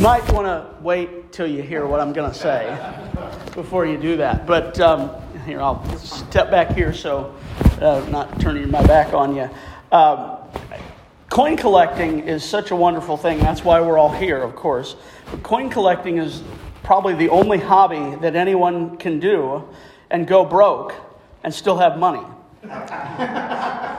You might want to wait till you hear what I'm going to say before you do that. But um, here, I'll step back here so uh, not turning my back on you. Um, coin collecting is such a wonderful thing. That's why we're all here, of course. But coin collecting is probably the only hobby that anyone can do and go broke and still have money.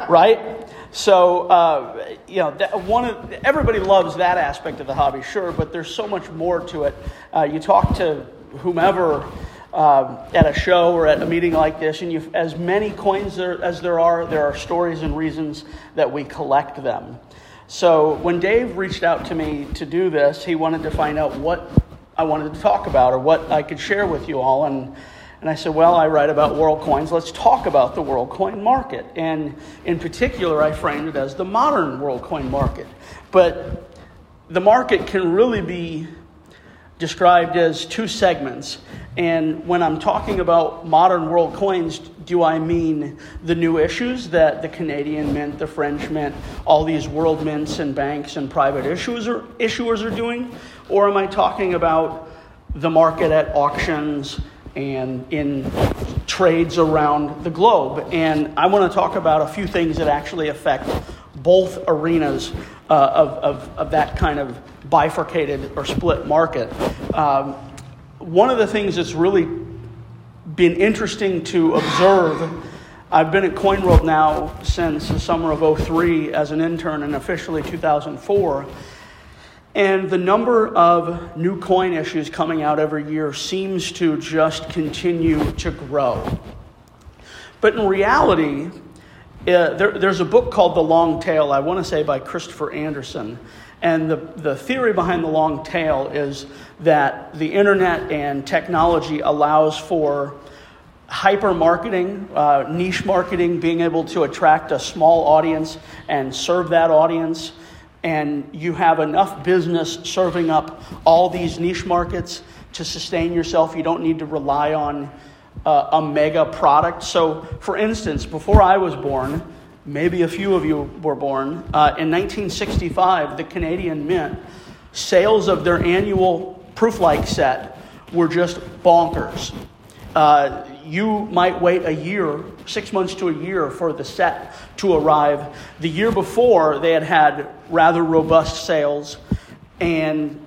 right? So, uh, you know, one of, everybody loves that aspect of the hobby, sure, but there's so much more to it. Uh, you talk to whomever um, at a show or at a meeting like this, and you, as many coins there, as there are, there are stories and reasons that we collect them. So, when Dave reached out to me to do this, he wanted to find out what I wanted to talk about or what I could share with you all. And and I said, Well, I write about world coins. Let's talk about the world coin market. And in particular, I framed it as the modern world coin market. But the market can really be described as two segments. And when I'm talking about modern world coins, do I mean the new issues that the Canadian Mint, the French Mint, all these world mints and banks and private issuers are, issuers are doing? Or am I talking about the market at auctions and in trades around the globe. And I want to talk about a few things that actually affect both arenas uh, of, of, of, that kind of bifurcated or split market. Um, one of the things that's really been interesting to observe. I've been at CoinWorld now since the summer of 03 as an intern and officially 2004. And the number of new coin issues coming out every year seems to just continue to grow. But in reality, uh, there, there's a book called The Long Tail, I want to say by Christopher Anderson. And the, the theory behind the long tail is that the internet and technology allows for hyper marketing, uh, niche marketing, being able to attract a small audience and serve that audience and you have enough business serving up all these niche markets to sustain yourself. You don't need to rely on uh, a mega product. So, for instance, before I was born, maybe a few of you were born, uh, in 1965, the Canadian Mint, sales of their annual proof like set were just bonkers. Uh, you might wait a year, six months to a year, for the set to arrive. The year before, they had had rather robust sales, and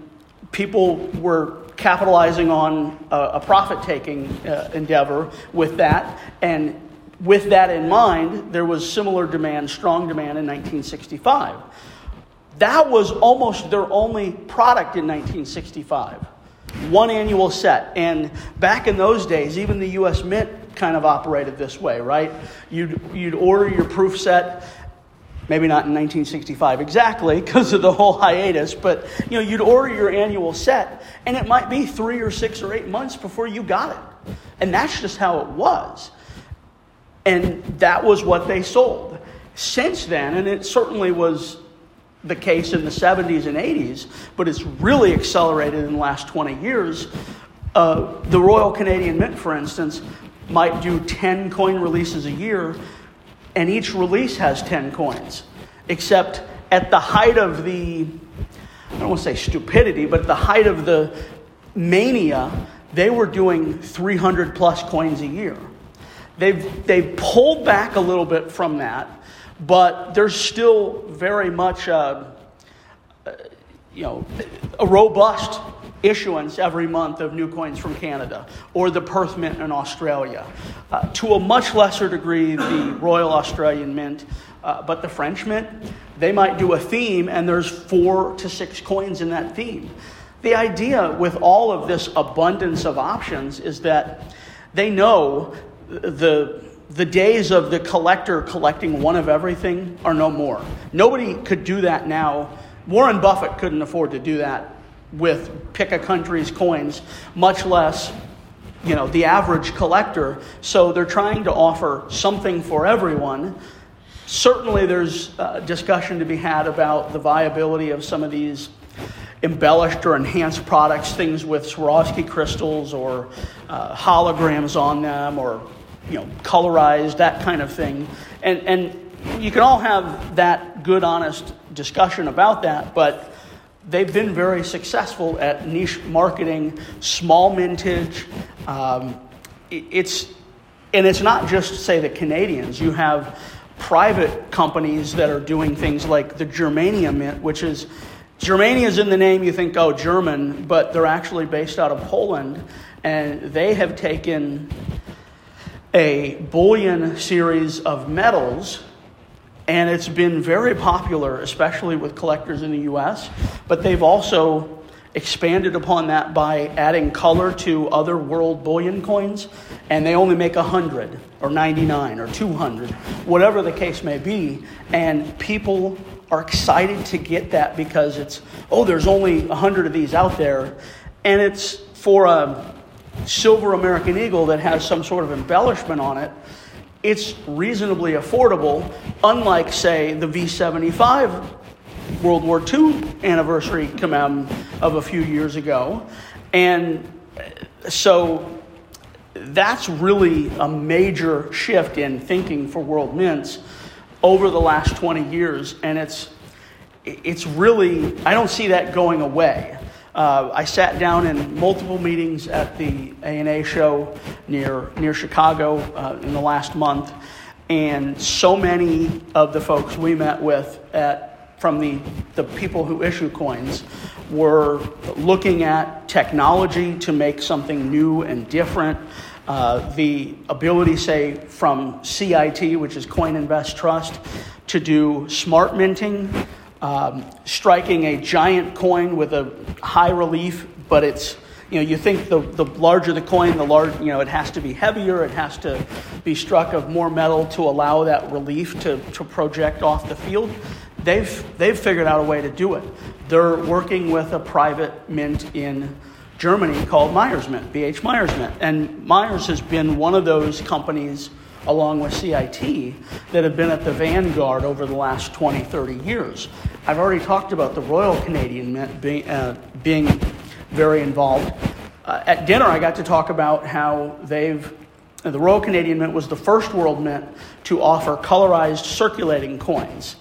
people were capitalizing on a, a profit taking uh, endeavor with that. And with that in mind, there was similar demand, strong demand in 1965. That was almost their only product in 1965 one annual set. And back in those days, even the U.S. Mint kind of operated this way, right? You'd, you'd order your proof set, maybe not in 1965 exactly because of the whole hiatus, but you know, you'd order your annual set, and it might be three or six or eight months before you got it. And that's just how it was. And that was what they sold. Since then, and it certainly was the case in the 70s and 80s, but it's really accelerated in the last 20 years. Uh, the Royal Canadian Mint, for instance, might do 10 coin releases a year, and each release has 10 coins. Except at the height of the, I don't want to say stupidity, but the height of the mania, they were doing 300 plus coins a year. They've, they've pulled back a little bit from that but there's still very much a, you know, a robust issuance every month of new coins from Canada or the Perth Mint in Australia. Uh, to a much lesser degree, the Royal Australian Mint, uh, but the French Mint, they might do a theme and there's four to six coins in that theme. The idea with all of this abundance of options is that they know the the days of the collector collecting one of everything are no more. Nobody could do that now. Warren Buffett couldn't afford to do that with pick a country's coins, much less you know the average collector. So they're trying to offer something for everyone. Certainly, there's uh, discussion to be had about the viability of some of these embellished or enhanced products, things with Swarovski crystals or uh, holograms on them, or you know, colorized, that kind of thing. And, and you can all have that good, honest discussion about that, but they've been very successful at niche marketing, small mintage. Um, it's and it's not just say the Canadians. You have private companies that are doing things like the Germania mint, which is Germania is in the name. You think oh German, but they're actually based out of Poland, and they have taken a bullion series of metals and it's been very popular, especially with collectors in the US. But they've also expanded upon that by adding color to other world bullion coins, and they only make 100 or 99 or 200, whatever the case may be. And people are excited to get that because it's, oh, there's only 100 of these out there. And it's for a silver American Eagle that has some sort of embellishment on it it's reasonably affordable, unlike, say, the V 75 World War II anniversary commem of a few years ago. And uh, so that's really a major shift in thinking for world mints over the last 20 years. And it's, it's really, I don't see that going away. Uh, I sat down in multiple meetings at the ANA show near, near Chicago uh, in the last month, and so many of the folks we met with at, from the, the people who issue coins were looking at technology to make something new and different. Uh, the ability, say, from CIT, which is Coin Invest Trust, to do smart minting um, striking a giant coin with a high relief, but it's you know you think the, the larger the coin, the large you know it has to be heavier, it has to be struck of more metal to allow that relief to, to project off the field. They've they've figured out a way to do it. They're working with a private mint in Germany called Mayer's Mint, BH Mayer's Mint, and Mayer's has been one of those companies along with CIT that have been at the vanguard over the last 20, 30 years. I've already talked about the Royal Canadian Mint being, uh, being very involved. Uh, at dinner, I got to talk about how they've, the Royal Canadian Mint was the first world mint to offer colorized circulating coins.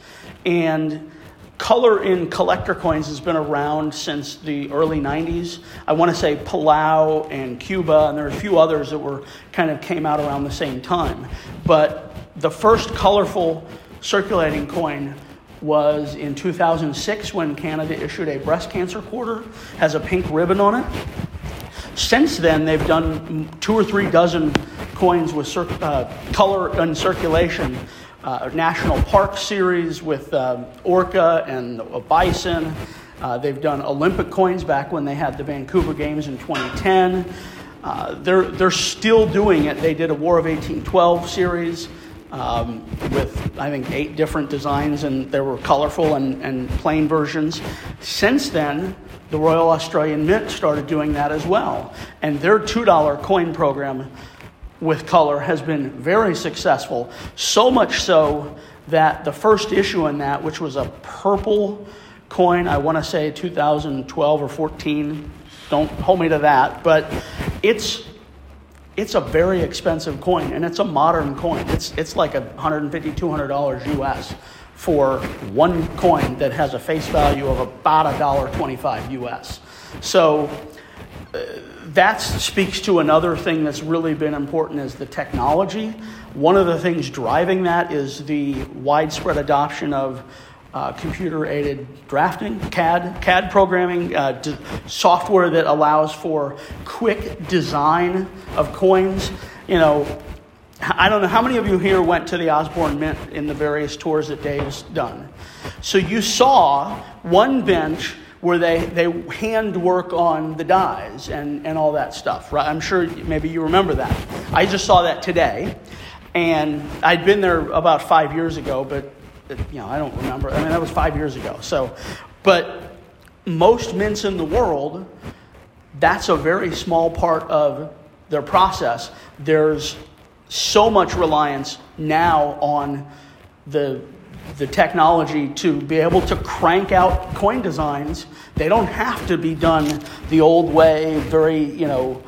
And color in collector coins has been around since the early 90s. I want to say Palau and Cuba, and there are a few others that were kind of came out around the same time. But the first colorful circulating coin was in 2006 when Canada issued a breast cancer quarter, has a pink ribbon on it. Since then, they've done two or three dozen coins with cir- uh, color in circulation uh, national park series with uh, orca and a bison. Uh, they've done Olympic coins back when they had the Vancouver Games in 2010. Uh, they're, they're still doing it. They did a War of 1812 series um, with, I think, eight different designs, and there were colorful and, and plain versions. Since then, the Royal Australian Mint started doing that as well. And their $2 coin program with color has been very successful, so much so that the first issue in that, which was a purple coin, I want to say 2012 or 14, don't hold me to that, but it's it's a very expensive coin and it's a modern coin. It's it's like a 150 200 US for one coin that has a face value of about a dollar 25 US. So uh, that speaks to another thing that's really been important is the technology. One of the things driving that is the widespread adoption of uh, computer aided drafting, CAD, CAD programming, uh, d- software that allows for quick design of coins. You know, I don't know how many of you here went to the Osborne Mint in the various tours that Dave's done. So you saw one bench where they, they hand work on the dies and, and all that stuff, right? I'm sure maybe you remember that. I just saw that today, and I'd been there about five years ago, but uh, you know, I don't remember. I mean, that was five years ago. So, but most mints in the world, that's a very small part of their process. There's so much reliance now on the the technology to be able to crank out coin designs. They don't have to be done the old way, very, you know,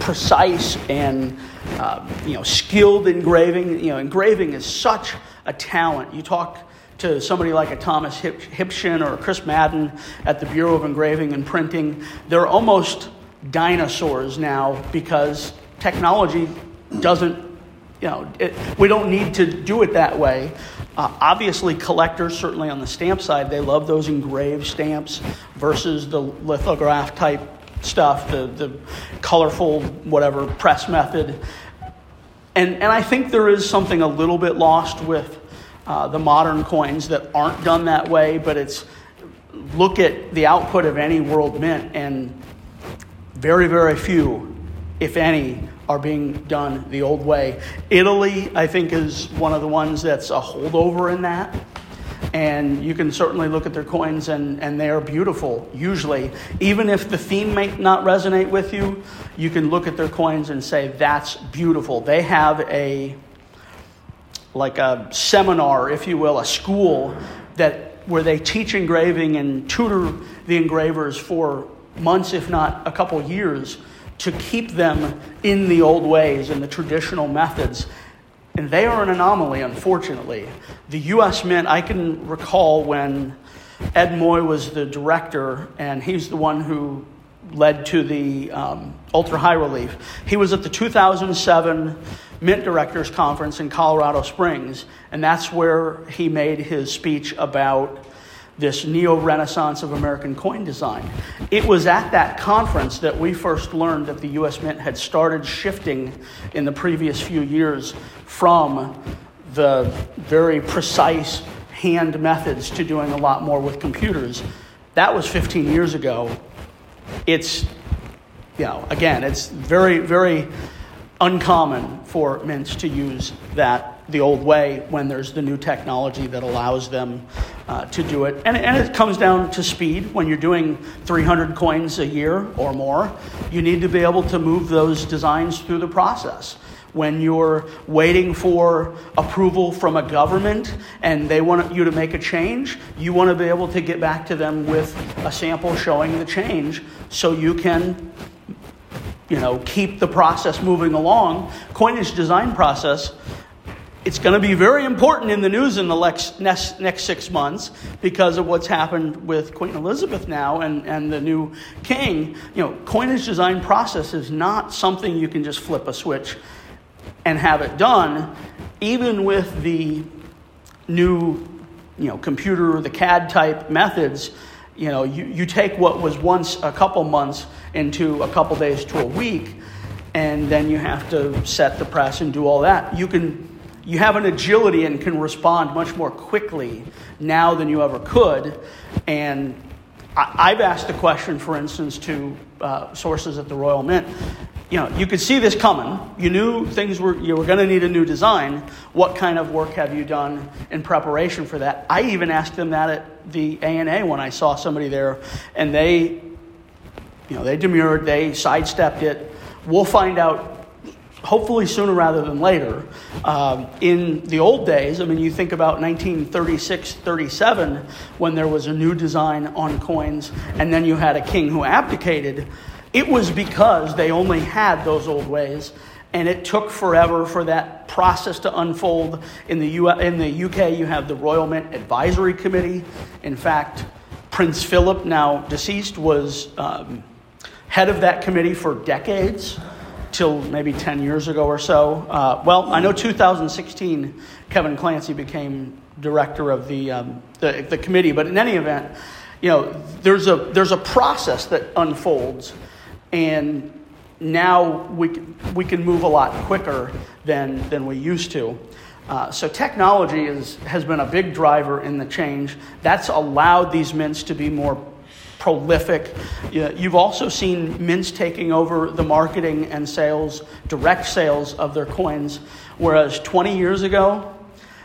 precise and, uh, you know, skilled engraving. You know, engraving is such a talent. You talk to somebody like a Thomas Hipschen or Chris Madden at the Bureau of Engraving and Printing. They're almost dinosaurs now because technology doesn't, you know, it, we don't need to do it that way. Uh, obviously, collectors, certainly on the stamp side, they love those engraved stamps versus the lithograph type stuff, the, the colorful, whatever, press method. And, and I think there is something a little bit lost with uh, the modern coins that aren't done that way, but it's look at the output of any world mint, and very, very few, if any, are being done the old way. Italy, I think, is one of the ones that's a holdover in that. And you can certainly look at their coins, and, and they are beautiful, usually. Even if the theme may not resonate with you, you can look at their coins and say, that's beautiful. They have a, like a seminar, if you will, a school that where they teach engraving and tutor the engravers for months, if not a couple years, to keep them in the old ways and the traditional methods. And they are an anomaly, unfortunately. The U.S. Mint, I can recall when Ed Moy was the director, and he's the one who led to the um, ultra high relief. He was at the 2007 Mint Directors Conference in Colorado Springs, and that's where he made his speech about this neo renaissance of American coin design. It was at that conference that we first learned that the US Mint had started shifting in the previous few years from the very precise hand methods to doing a lot more with computers. That was 15 years ago. It's, you know, again, it's very, very uncommon for mints to use that the old way when there's the new technology that allows them uh, to do it. And, and it comes down to speed. When you're doing 300 coins a year or more, you need to be able to move those designs through the process. When you're waiting for approval from a government and they want you to make a change, you want to be able to get back to them with a sample showing the change so you can you know, keep the process moving along. Coinage design process it's going to be very important in the news in the next, next, six months because of what's happened with Queen Elizabeth now and, and the new king. You know, coinage design process is not something you can just flip a switch and have it done, even with the new you know, computer, the CAD type methods. You know, you, you take what was once a couple months into a couple days to a week, and then you have to set the press and do all that. You can you have an agility and can respond much more quickly now than you ever could. And I, have asked the question, for instance, to uh, sources at the Royal Mint. You know, you could see this coming. You knew things were you were going to need a new design. What kind of work have you done in preparation for that? I even asked them that at the ANA when I saw somebody there, and they, you know, they demurred, they sidestepped it. We'll find out hopefully sooner rather than later. Um, in the old days, I mean, you think about 1936 37 when there was a new design on coins, and then you had a king who abdicated. It was because they only had those old ways, and it took forever for that process to unfold. In the, U- in the UK, you have the Royal Mint Advisory Committee. In fact, Prince Philip, now deceased, was um, head of that committee for decades till maybe 10 years ago or so. Uh, well, I know 2016, Kevin Clancy became director of the, um, the, the, committee, but in any event, you know, there's a, there's a process that unfolds, and now we, we can move a lot quicker than, than we used to. Uh, so technology is, has been a big driver in the change. That's allowed these mints to be more prolific. You've also seen mints taking over the marketing and sales, direct sales of their coins, whereas 20 years ago,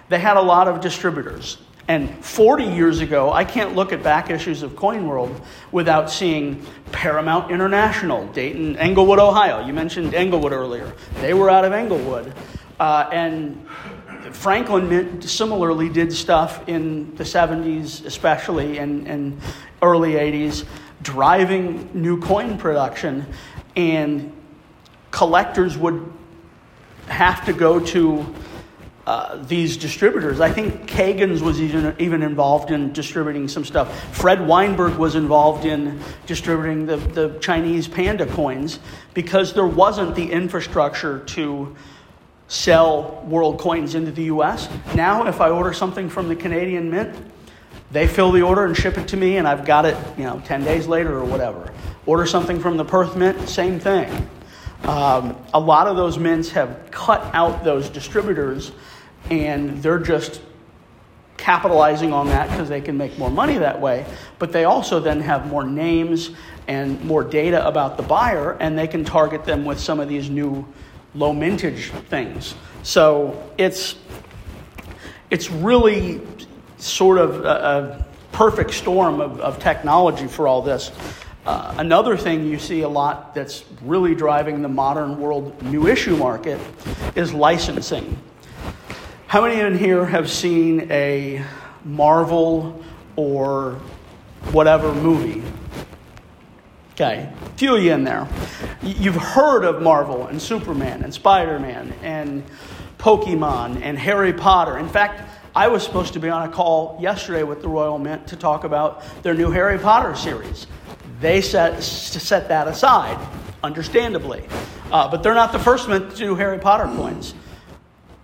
they had a lot of distributors. And 40 years ago, I can't look at back issues of Coin World without seeing Paramount International, Dayton, Englewood, Ohio. You mentioned Englewood earlier. They were out of Englewood. Uh, and Franklin similarly did stuff in the 70s, especially, and, and early 80s, driving new coin production, and collectors would have to go to uh, these distributors. I think Kagin's was even, even involved in distributing some stuff. Fred Weinberg was involved in distributing the, the Chinese panda coins because there wasn't the infrastructure to sell world coins into the US. Now, if I order something from the Canadian Mint, they fill the order and ship it to me, and I've got it, you know, 10 days later or whatever. Order something from the Perth Mint, same thing. Um, a lot of those mints have cut out those distributors and they're just capitalizing on that because they can make more money that way. But they also then have more names and more data about the buyer, and they can target them with some of these new low mintage things. So it's it's really sort of a, a perfect storm of, of, technology for all this. Uh, another thing you see a lot that's really driving the modern world new issue market is licensing. How many in here have seen a Marvel or whatever movie? Okay, a few of you in there. You've heard of Marvel and Superman and Spider Man and Pokemon and Harry Potter. In fact, I was supposed to be on a call yesterday with the Royal Mint to talk about their new Harry Potter series. They set, set that aside, understandably. Uh, but they're not the first mint to do Harry Potter coins.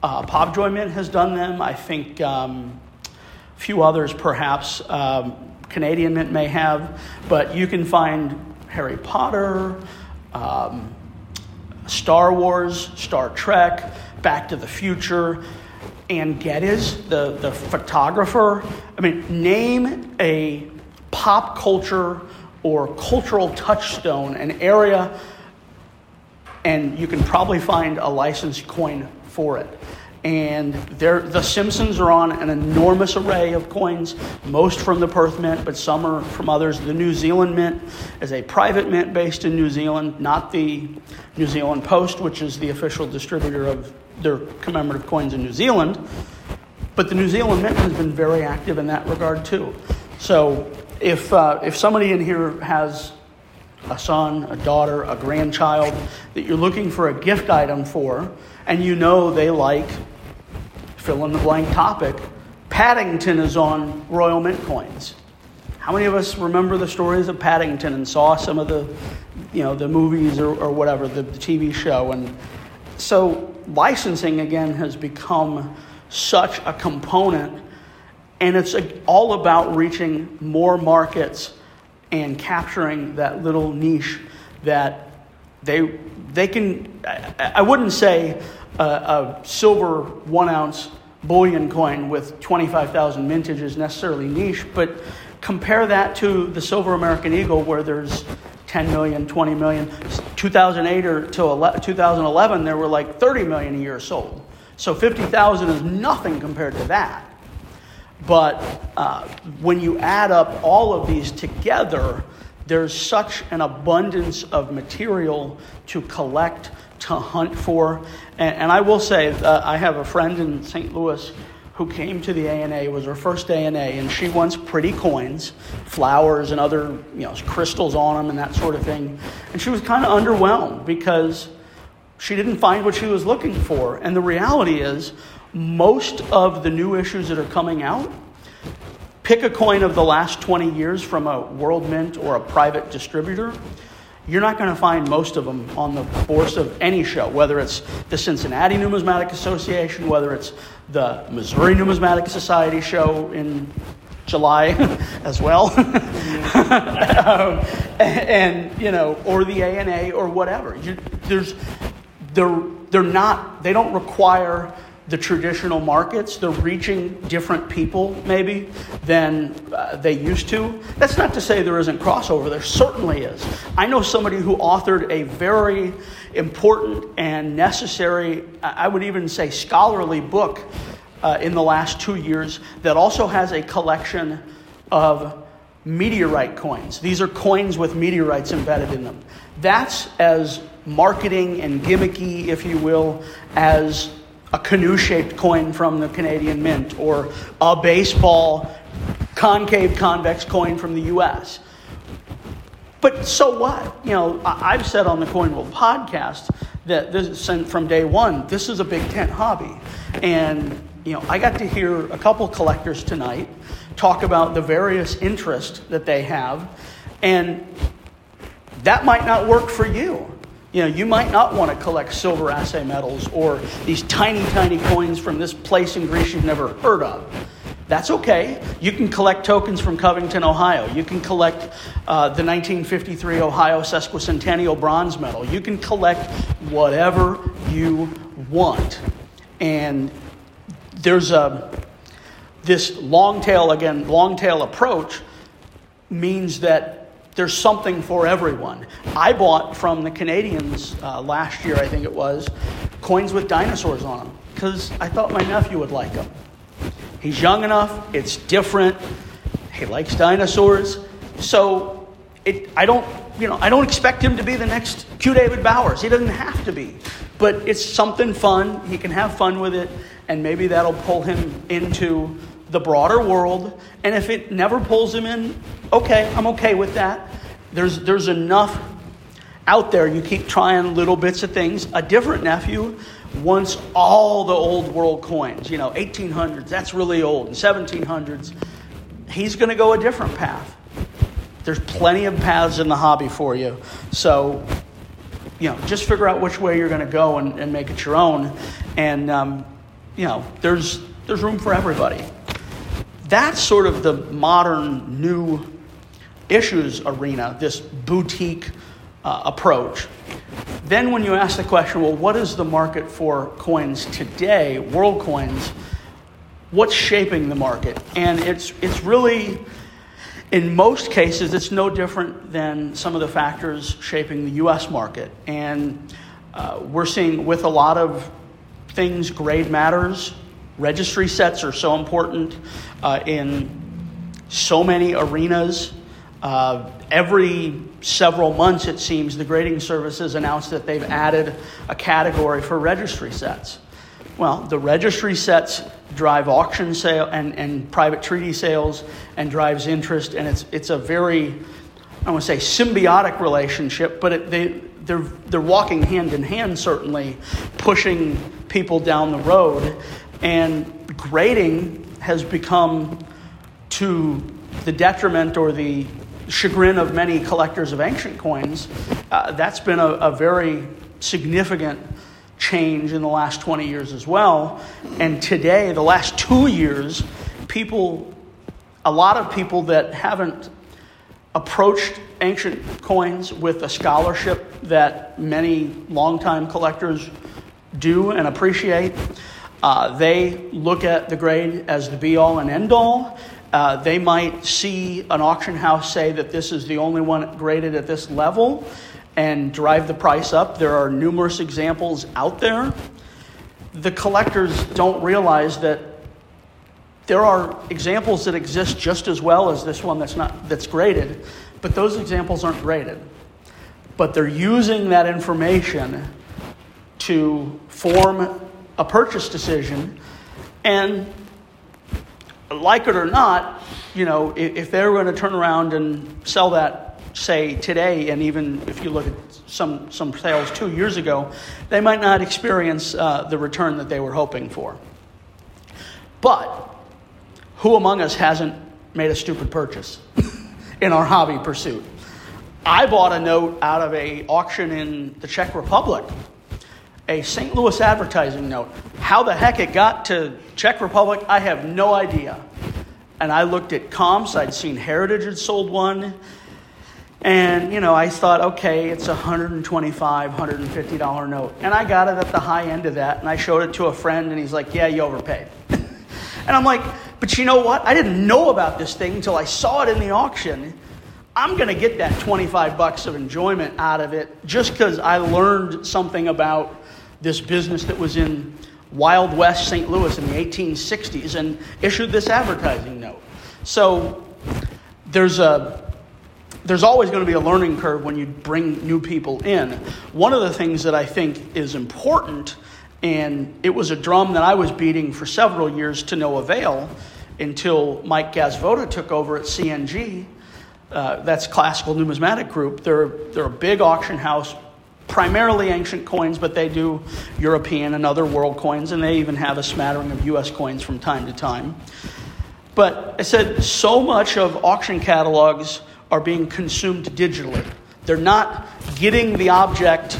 Uh, Pobjoy Mint has done them. I think um, a few others, perhaps. Um, Canadian Mint may have. But you can find Harry Potter, um, Star Wars, Star Trek, Back to the Future, and Geddes, the, the photographer. I mean, name a pop culture or cultural touchstone, an area, and you can probably find a licensed coin for it. And the Simpsons are on an enormous array of coins, most from the Perth Mint, but some are from others. The New Zealand Mint is a private mint based in New Zealand, not the New Zealand Post, which is the official distributor of their commemorative coins in New Zealand. But the New Zealand Mint has been very active in that regard too. So if, uh, if somebody in here has a son, a daughter, a grandchild that you're looking for a gift item for, and you know they like fill in the blank topic, Paddington is on Royal Mint coins. How many of us remember the stories of Paddington and saw some of the, you know, the movies or, or whatever, the, the TV show? And so licensing again has become such a component, and it's all about reaching more markets and capturing that little niche that they they can. I, I wouldn't say a, a silver one ounce bullion coin with 25,000 mintage is necessarily niche, but compare that to the silver American Eagle where there's 10 million, 20 million. 2008 or to 2011, there were like 30 million a year sold. So 50,000 is nothing compared to that. But uh, when you add up all of these together, there's such an abundance of material to collect, to hunt for. And, and I will say, uh, I have a friend in St. Louis who came to the ANA, it was her first ANA, and she wants pretty coins, flowers and other you know, crystals on them and that sort of thing. And she was kind of underwhelmed because she didn't find what she was looking for. And the reality is, most of the new issues that are coming out Pick a coin of the last 20 years from a world mint or a private distributor. You're not going to find most of them on the force of any show, whether it's the Cincinnati Numismatic Association, whether it's the Missouri Numismatic Society show in July as well, um, and, you know, or the ANA or whatever. You, there's, they're, they're not, they don't require the traditional markets. They're reaching different people, maybe, than uh, they used to. That's not to say there isn't crossover, there certainly is. I know somebody who authored a very important and necessary, I would even say scholarly book uh, in the last two years that also has a collection of meteorite coins. These are coins with meteorites embedded in them. That's as marketing and gimmicky, if you will, as a canoe shaped coin from the Canadian Mint or a baseball concave convex coin from the US. But so what? You know, I've said on the Coin World podcast that this from day one, this is a big tent hobby. And you know, I got to hear a couple collectors tonight talk about the various interests that they have, and that might not work for you. You know, you might not want to collect silver assay metals or these tiny, tiny coins from this place in Greece you've never heard of. That's okay. You can collect tokens from Covington, Ohio. You can collect uh, the 1953 Ohio sesquicentennial bronze medal. You can collect whatever you want. And there's a this long tail again, long tail approach means that there's something for everyone. I bought from the Canadians uh, last year, I think it was, coins with dinosaurs on them because I thought my nephew would like them. He's young enough, it's different, he likes dinosaurs. So it, I don't, you know, I don't expect him to be the next Q David Bowers. He doesn't have to be. But it's something fun. He can have fun with it, and maybe that'll pull him into the broader world. And if it never pulls him in, okay, I'm okay with that. There's, there's enough out there. You keep trying little bits of things. A different nephew wants all the old world coins, you know, 1800s, that's really old, and 1700s. He's going to go a different path. There's plenty of paths in the hobby for you. So, you know, just figure out which way you're going to go and, and make it your own. And, um, you know, there's, there's room for everybody. That's sort of the modern new issues arena, this boutique uh, approach. Then, when you ask the question, well, what is the market for coins today, world coins? What's shaping the market? And it's, it's really, in most cases, it's no different than some of the factors shaping the US market. And uh, we're seeing with a lot of things, grade matters. Registry sets are so important uh, in so many arenas. Uh, every several months, it seems, the grading services announce that they've added a category for registry sets. Well, the registry sets drive auction sale and, and private treaty sales and drives interest, and it's, it's a very, I want to say, symbiotic relationship, but it, they, they're, they're walking hand in hand, certainly, pushing people down the road. And grading has become to the detriment or the chagrin of many collectors of ancient coins. Uh, that's been a, a very significant change in the last 20 years as well. And today, the last two years, people, a lot of people that haven't approached ancient coins with a scholarship that many longtime collectors do and appreciate. Uh, they look at the grade as the be all and end all. Uh, they might see an auction house say that this is the only one graded at this level and drive the price up. There are numerous examples out there. The collectors don't realize that there are examples that exist just as well as this one that's not that's graded, but those examples aren't graded. But they're using that information to form a purchase decision and like it or not, you know, if, if they're going to turn around and sell that, say, today, and even if you look at some, some sales two years ago, they might not experience uh, the return that they were hoping for. But who among us hasn't made a stupid purchase in our hobby pursuit? I bought a note out of a auction in the Czech Republic a St. Louis advertising note. How the heck it got to Czech Republic, I have no idea. And I looked at comps, I'd seen Heritage had sold one. And, you know, I thought, okay, it's a $125, $150 note. And I got it at the high end of that. And I showed it to a friend, and he's like, yeah, you overpaid. and I'm like, but you know what? I didn't know about this thing until I saw it in the auction. I'm going to get that 25 bucks of enjoyment out of it just because I learned something about this business that was in Wild West St. Louis in the 1860s and issued this advertising note. So there's a there's always going to be a learning curve when you bring new people in. One of the things that I think is important, and it was a drum that I was beating for several years to no avail until Mike Gasvoda took over at CNG. Uh, that's Classical Numismatic Group. They're, they're a big auction house primarily ancient coins, but they do European and other world coins, and they even have a smattering of US coins from time to time. But I said so much of auction catalogs are being consumed digitally. They're not getting the object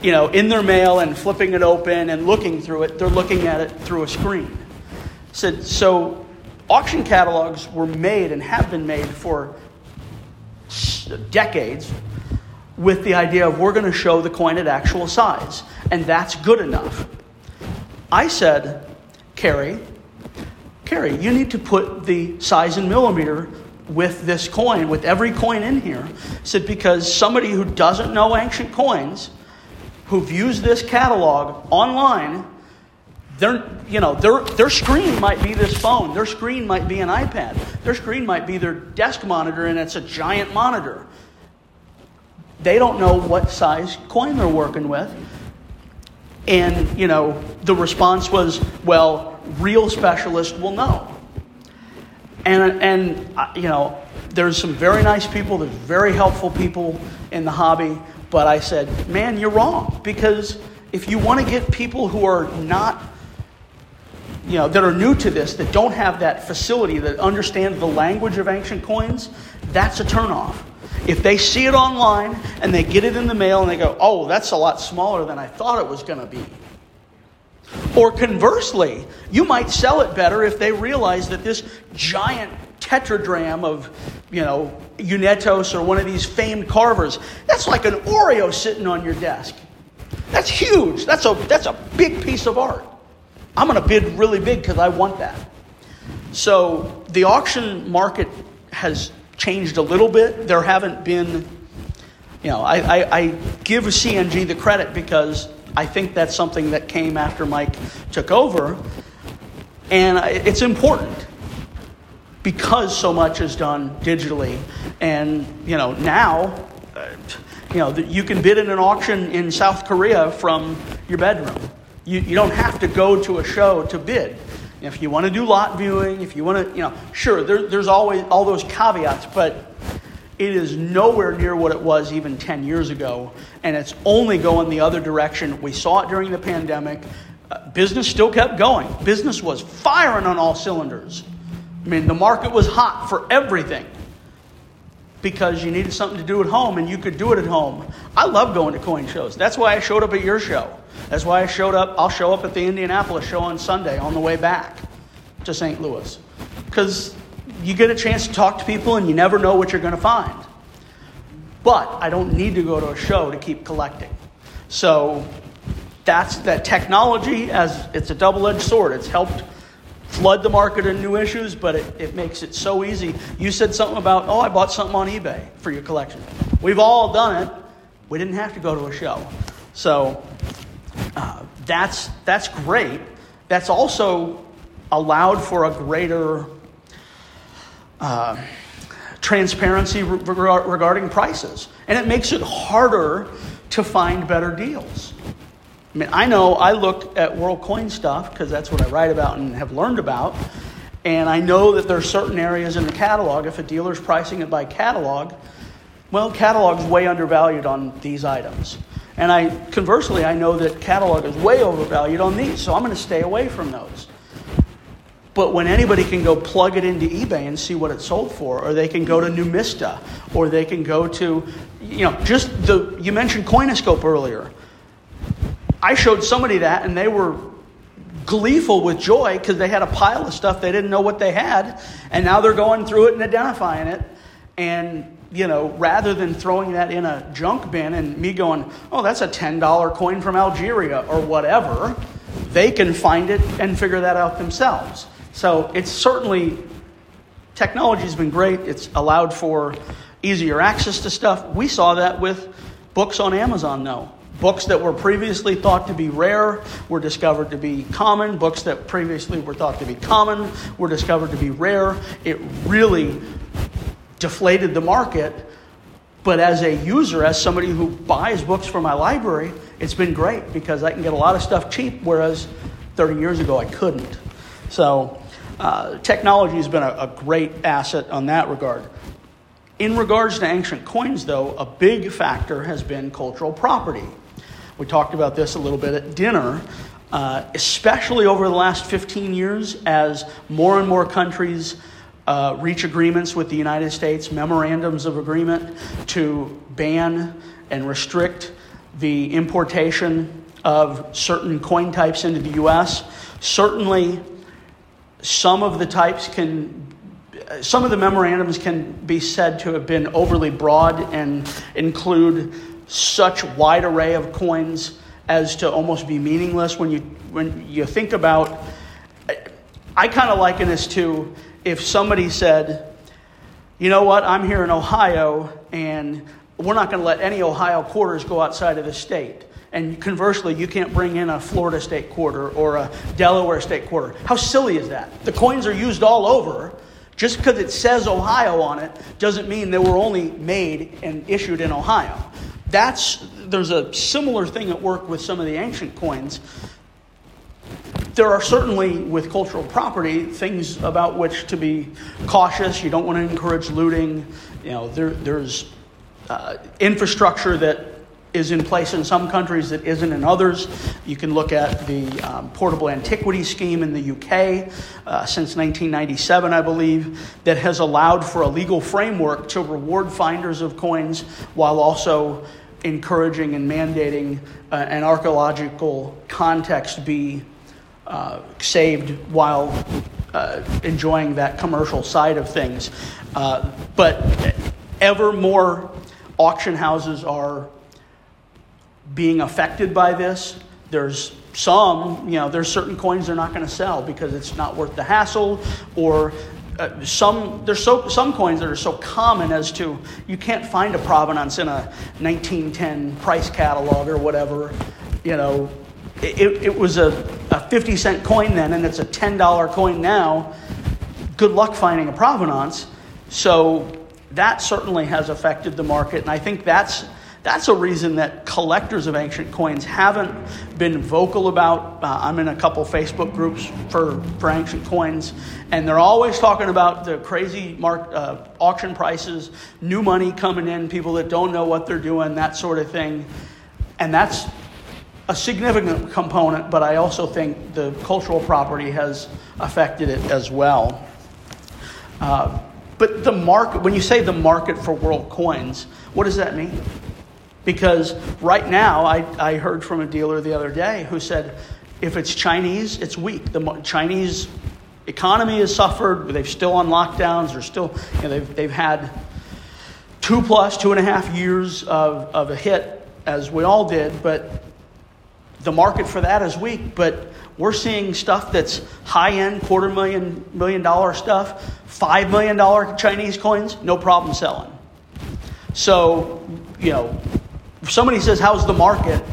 you know, in their mail and flipping it open and looking through it. They're looking at it through a screen. Said so auction catalogs were made and have been made for decades with the idea of we're going to show the coin at actual size, and that's good enough. I said, Carrie, Carrie, you need to put the size in millimeter with this coin, with every coin in here. I said, because somebody who doesn't know ancient coins, who views this catalog online, their, you know, their, their screen might be this phone. Their screen might be an iPad. Their screen might be their desk monitor, and it's a giant monitor. They don't know what size coin they're working with. And, you know, the response was, well, real specialists will know. And, and uh, you know, there's some very nice people, there's very helpful people in the hobby, but I said, man, you're wrong. Because if you want to get people who are not, you know, that are new to this, that don't have that facility, that understand the language of ancient coins, that's a turnoff. If they see it online and they get it in the mail and they go, oh, that's a lot smaller than I thought it was going to be. Or conversely, you might sell it better if they realize that this giant tetradrachm of, you know, Euainetos or one of these famed carvers, that's like an Oreo sitting on your desk. That's huge. That's a, that's a big piece of art. I'm going to bid really big because I want that. So the auction market has changed a little bit. There haven't been, you know, I, I, I give CNG the credit because I think that's something that came after Mike took over. And it's important because so much is done digitally. And, you know, now, uh, you know, you can bid in an auction in South Korea from your bedroom. You, you don't have to go to a show to bid. If you want to do lot viewing, if you want to, you know, sure, there, there's always all those caveats, but it is nowhere near what it was even 10 years ago, and it's only going the other direction. We saw it during the pandemic. Uh, business still kept going. Business was firing on all cylinders. I mean, the market was hot for everything because you needed something to do at home and you could do it at home. I love going to coin shows. That's why I showed up at your show. That's why I showed up. I'll show up at the Indianapolis show on Sunday on the way back to St. Louis because you get a chance to talk to people and you never know what you're going to find. But I don't need to go to a show to keep collecting. So that's that technology as it's a double-edged sword. It's helped flood the market in new issues, but it, it makes it so easy. You said something about, oh, I bought something on eBay for your collection. We've all done it. We didn't have to go to a show. So uh, that's, that's great. That's also allowed for a greater uh, transparency re- regarding prices. And it makes it harder to find better deals. I mean, I know I look at world coin stuff because that's what I write about and have learned about. And I know that there are certain areas in the catalog, if a dealer's pricing it by catalog, well, catalog's way undervalued on these items. And I conversely, I know that catalog is way overvalued on these, so I'm going to stay away from those. But when anybody can go plug it into eBay and see what it sold for, or they can go to Numista, or they can go to, you know, just the, you mentioned Coinoscope earlier. I showed somebody that and they were gleeful with joy because they had a pile of stuff they didn't know what they had, and now they're going through it and identifying it. And, you know, rather than throwing that in a junk bin and me going, oh, that's a $10 coin from Algeria or whatever, they can find it and figure that out themselves. So it's certainly, technology's been great. It's allowed for easier access to stuff. We saw that with books on Amazon now. Books that were previously thought to be rare were discovered to be common. Books that previously were thought to be common were discovered to be rare. It really deflated the market. But as a user, as somebody who buys books for my library, it's been great because I can get a lot of stuff cheap, whereas 30 years ago I couldn't. So uh, technology has been a, a great asset on that regard. In regards to ancient coins, though, a big factor has been cultural property. We talked about this a little bit at dinner, uh, especially over the last 15 years as more and more countries uh, reach agreements with the United States, memorandums of agreement to ban and restrict the importation of certain coin types into the U.S. Certainly, some of the types can some of the memorandums can be said to have been overly broad and include such wide array of coins as to almost be meaningless when you when you think about I kind of liken this to if somebody said, "You know what? I'm here in Ohio and we're not going to let any Ohio quarters go outside of the state." And conversely, you can't bring in a Florida state quarter or a Delaware state quarter. How silly is that? The coins are used all over. Just because it says Ohio on it doesn't mean they were only made and issued in Ohio. That's there's a similar thing at work with some of the ancient coins. There are certainly with cultural property things about which to be cautious. You don't want to encourage looting. You know, there, there's uh, infrastructure that is in place in some countries that isn't in others. You can look at the um, portable antiquity scheme in the UK uh, since 1997, I believe, that has allowed for a legal framework to reward finders of coins while also encouraging and mandating uh, an archaeological context be uh, saved while uh, enjoying that commercial side of things. Uh, but ever more auction houses are being affected by this. There's some, you know, there's certain coins they're not going to sell because it's not worth the hassle, or uh, some there's so some coins that are so common as to you can't find a provenance in a 1910 price catalog or whatever. You know, it, it was a, a 50 cent coin then, and it's a $10 coin now. Good luck finding a provenance. So that certainly has affected the market, and I think that's that's a reason that collectors of ancient coins haven't been vocal about. Uh, I'm in a couple Facebook groups for, for ancient coins, and they're always talking about the crazy mark, uh, auction prices, new money coming in, people that don't know what they're doing, that sort of thing. And that's a significant component, but I also think the cultural property has affected it as well. Uh, but the market, when you say the market for world coins, what does that mean? Because right now, I, I heard from a dealer the other day who said if it's Chinese, it's weak. The Chinese economy has suffered. They've still on lockdowns. They're still, you know, they've, they've had two plus, two and a half years of, of a hit, as we all did, but the market for that is weak. But we're seeing stuff that's high end, quarter million, million dollar stuff, five million dollar Chinese coins, no problem selling. So, you know, if somebody says, How's the market?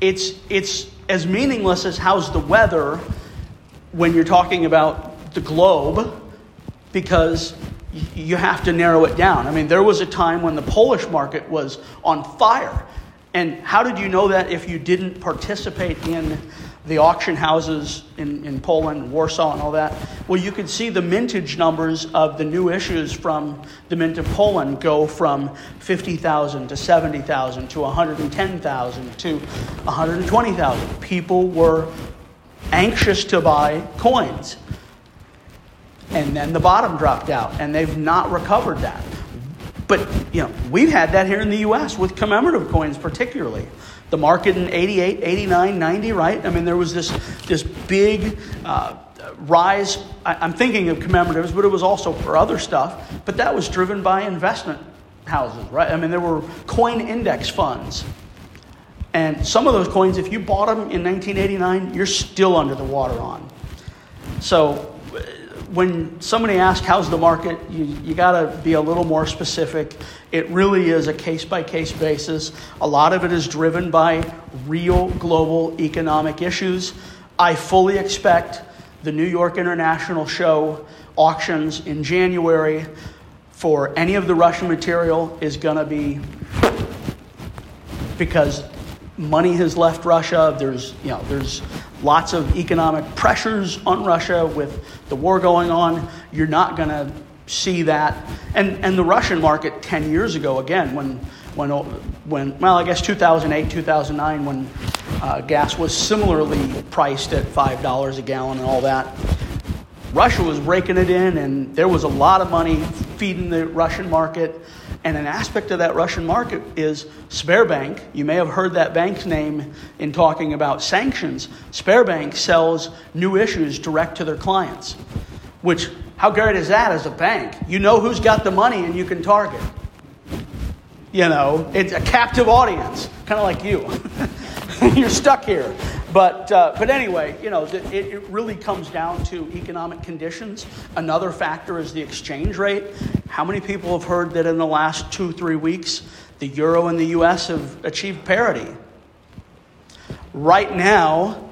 It's, it's as meaningless as how's the weather when you're talking about the globe because you have to narrow it down. I mean, there was a time when the Polish market was on fire. And how did you know that if you didn't participate in the auction houses in, in Poland, Warsaw, and all that. Well, you could see the mintage numbers of the new issues from the Mint of Poland go from 50,000 to 70,000 to 110,000 to 120,000. People were anxious to buy coins. And then the bottom dropped out, and they've not recovered that. But, you know, we've had that here in the U.S. with commemorative coins, particularly the market in 88, 89, 90, right? I mean, there was this, this big uh, rise. I, I'm thinking of commemoratives, but it was also for other stuff. But that was driven by investment houses, right? I mean, there were coin index funds. And some of those coins, if you bought them in 1989, you're still under the water on. So when somebody asks how's the market, you, you got to be a little more specific. It really is a case by case basis. A lot of it is driven by real global economic issues. I fully expect the New York International Show auctions in January for any of the Russian material is going to be because money has left Russia. There's, you know, there's lots of economic pressures on Russia with the war going on. You're not going to see that. And, and the Russian market 10 years ago, again, when, when, when well, I guess 2008, 2009, when uh, gas was similarly priced at $5 a gallon and all that, Russia was raking it in, and there was a lot of money feeding the Russian market. And an aspect of that Russian market is Sberbank. You may have heard that bank's name in talking about sanctions. Sberbank sells new issues direct to their clients, which, how great is that as a bank? You know who's got the money and you can target. You know, it's a captive audience, kind of like you. You're stuck here. But, uh, but anyway, you know, it, it really comes down to economic conditions. Another factor is the exchange rate. How many people have heard that in the last two, three weeks, the euro and the US have achieved parity? Right now,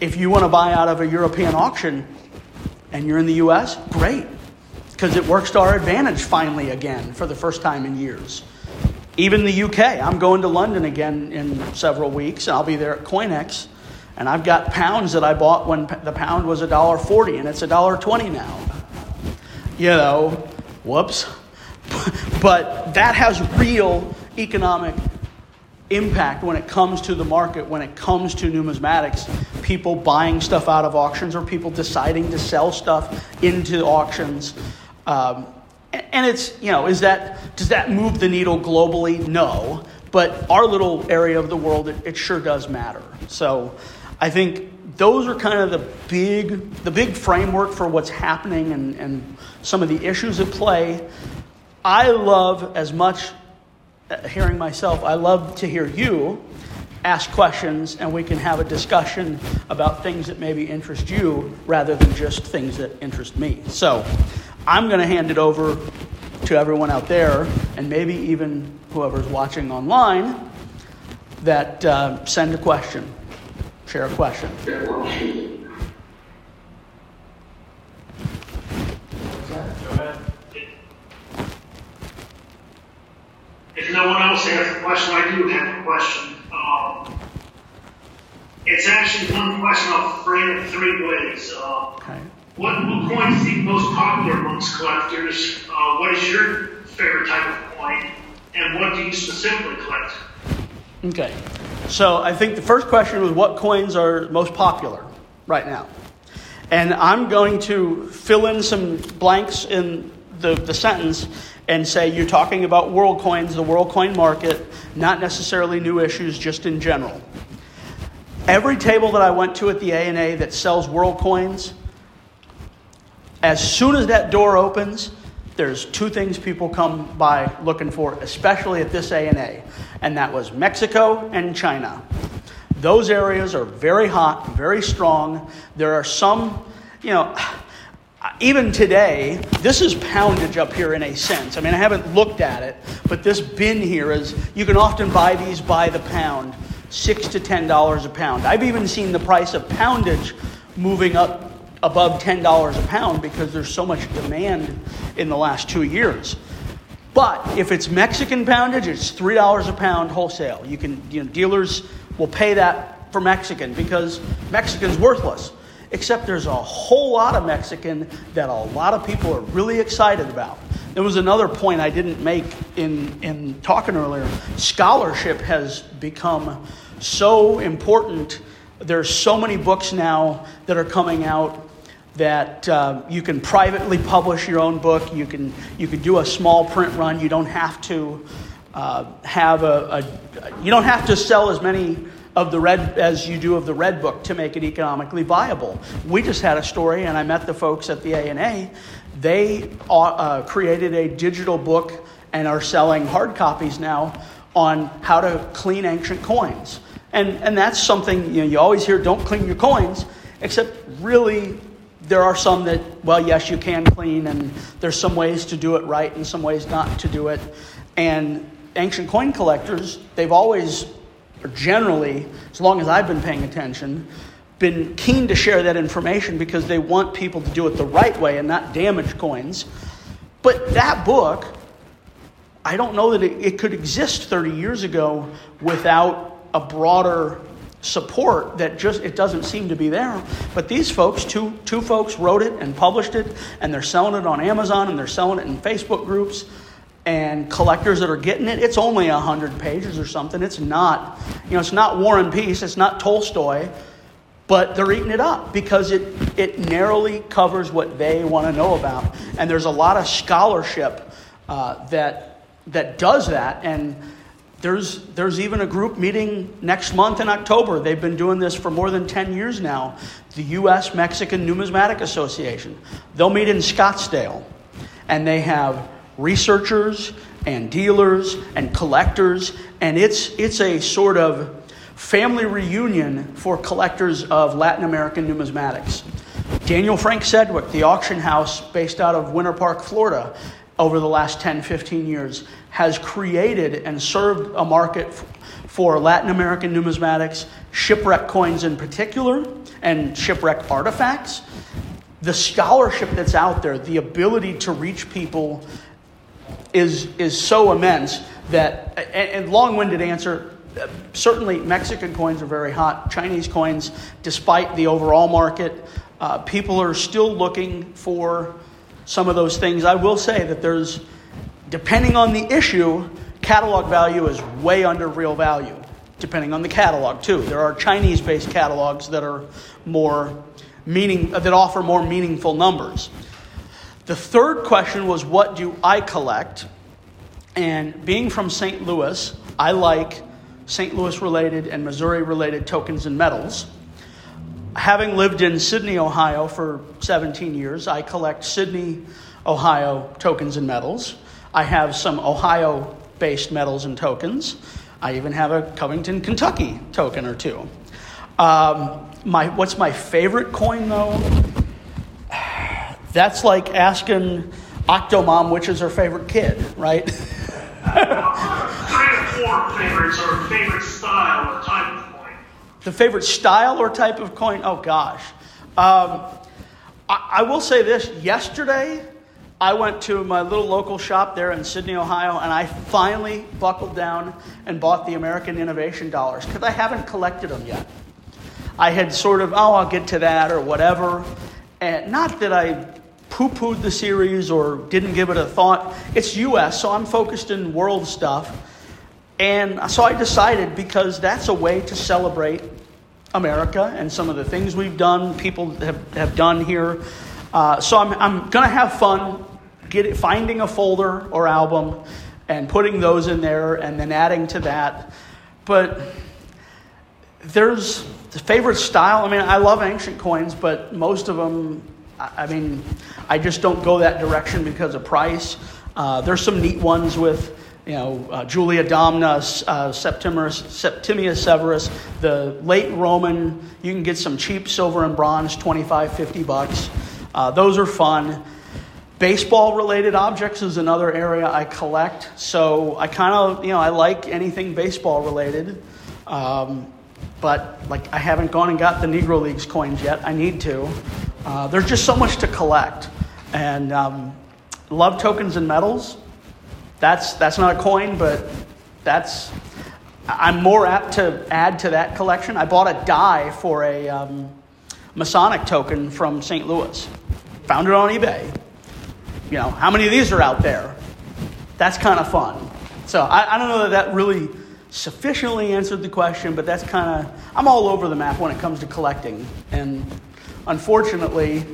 if you want to buy out of a European auction and you're in the US, great, because it works to our advantage finally again for the first time in years. Even the UK. I'm going to London again in several weeks, and I'll be there at Coinex. And I've got pounds that I bought when the pound was $1.40, and it's $1.20 now. You know, whoops. but that has real economic impact when it comes to the market, when it comes to numismatics, people buying stuff out of auctions or people deciding to sell stuff into auctions. Um, and it's, you know, is that, does that move the needle globally? No. But our little area of the world, it, it sure does matter. So I think those are kind of the big, the big framework for what's happening and, and some of the issues at play. I love as much hearing myself, I love to hear you ask questions and we can have a discussion about things that maybe interest you rather than just things that interest me. So, I'm going to hand it over to everyone out there, and maybe even whoever's watching online, that uh, send a question, share a question. If no one else has a question, I do have a question. Um, it's actually one question I'll frame it three ways. Uh, okay. What, what coins the most popular amongst collectors? Uh, what is your favorite type of coin? And what do you specifically collect? Okay. So I think the first question was what coins are most popular right now? And I'm going to fill in some blanks in the, the sentence and say you're talking about world coins, the world coin market, not necessarily new issues, just in general. Every table that I went to at the ANA that sells world coins as soon as that door opens, there's two things people come by looking for, especially at this ANA, and that was Mexico and China. Those areas are very hot, very strong. There are some, you know, even today, this is poundage up here in a sense. I mean, I haven't looked at it, but this bin here is, you can often buy these by the pound, six to ten dollars a pound. I've even seen the price of poundage moving up above $10 a pound because there's so much demand in the last two years. But if it's Mexican poundage, it's $3 a pound wholesale. You can, you know, dealers will pay that for Mexican because Mexican's worthless. Except there's a whole lot of Mexican that a lot of people are really excited about. There was another point I didn't make in, in talking earlier. Scholarship has become so important. There's so many books now that are coming out that uh, you can privately publish your own book. You can, you can do a small print run. You don't have to uh, have a, a, you don't have to sell as many of the red as you do of the red book to make it economically viable. We just had a story, and I met the folks at the ANA. They uh, uh, created a digital book and are selling hard copies now on how to clean ancient coins. And, and that's something you, know, you always hear don't clean your coins, except really there are some that, well, yes, you can clean, and there's some ways to do it right and some ways not to do it. And ancient coin collectors, they've always, or generally, as long as I've been paying attention, been keen to share that information because they want people to do it the right way and not damage coins. But that book, I don't know that it, it could exist 30 years ago without a broader support that just it doesn't seem to be there. But these folks, two two folks wrote it and published it, and they're selling it on Amazon and they're selling it in Facebook groups. And collectors that are getting it, it's only a hundred pages or something. It's not, you know, it's not War and Peace, it's not Tolstoy, but they're eating it up because it it narrowly covers what they want to know about. And there's a lot of scholarship uh, that that does that and there's, there's even a group meeting next month in October. They've been doing this for more than 10 years now. The U.S. Mexican Numismatic Association. They'll meet in Scottsdale, and they have researchers and dealers and collectors, and it's, it's a sort of family reunion for collectors of Latin American numismatics. Daniel Frank Sedwick, the auction house based out of Winter Park, Florida, over the last 10, 15 years has created and served a market for Latin American numismatics, shipwreck coins in particular, and shipwreck artifacts. The scholarship that's out there, the ability to reach people is, is so immense that, and, long winded answer, certainly Mexican coins are very hot. Chinese coins, despite the overall market, uh, people are still looking for some of those things. I will say that there's, depending on the issue, catalog value is way under real value, depending on the catalog, too. There are Chinese based catalogs that are more meaning, that offer more meaningful numbers. The third question was, What do I collect? And being from St. Louis, I like St. Louis related and Missouri related tokens and medals having lived in Sidney, Ohio for 17 years, I collect Sidney, Ohio tokens and medals. I have some Ohio based medals and tokens. I even have a Covington, Kentucky token or two. Um, my, what's my favorite coin, though? That's like asking Octomom which is her favorite kid, right? Four favorites or favorite style or type of coin. the favorite style or type of coin? Oh, gosh. Um, I, I will say this yesterday, I went to my little local shop there in Sidney, Ohio, and I finally buckled down and bought the American Innovation Dollars because I haven't collected them yet. I had sort of, oh, I'll get to that or whatever. And not that I poo pooed the series or didn't give it a thought. It's US, so I'm focused in world stuff. And so I decided because that's a way to celebrate America and some of the things we've done, people have, have done here. Uh, so I'm, I'm going to have fun get it, finding a folder or album and putting those in there and then adding to that. But there's the favorite style. I mean, I love ancient coins, but most of them, I mean, I just don't go that direction because of price. Uh, there's some neat ones with you know, uh, Julia Domna, uh, Septimius, Septimius Severus, the late Roman. You can get some cheap silver and bronze, 25, 50 bucks. Uh, those are fun. Baseball related objects is another area I collect. So I kind of, you know, I like anything baseball related. Um, but like I haven't gone and got the Negro Leagues coins yet. I need to. Uh, there's just so much to collect. And um, love tokens and medals. That's, that's not a coin, but that's, I'm more apt to add to that collection. I bought a die for a um, Masonic token from St. Louis. Found it on eBay. You know, how many of these are out there? That's kind of fun. So I, I don't know that that really sufficiently answered the question, but that's kind of, I'm all over the map when it comes to collecting. And unfortunately,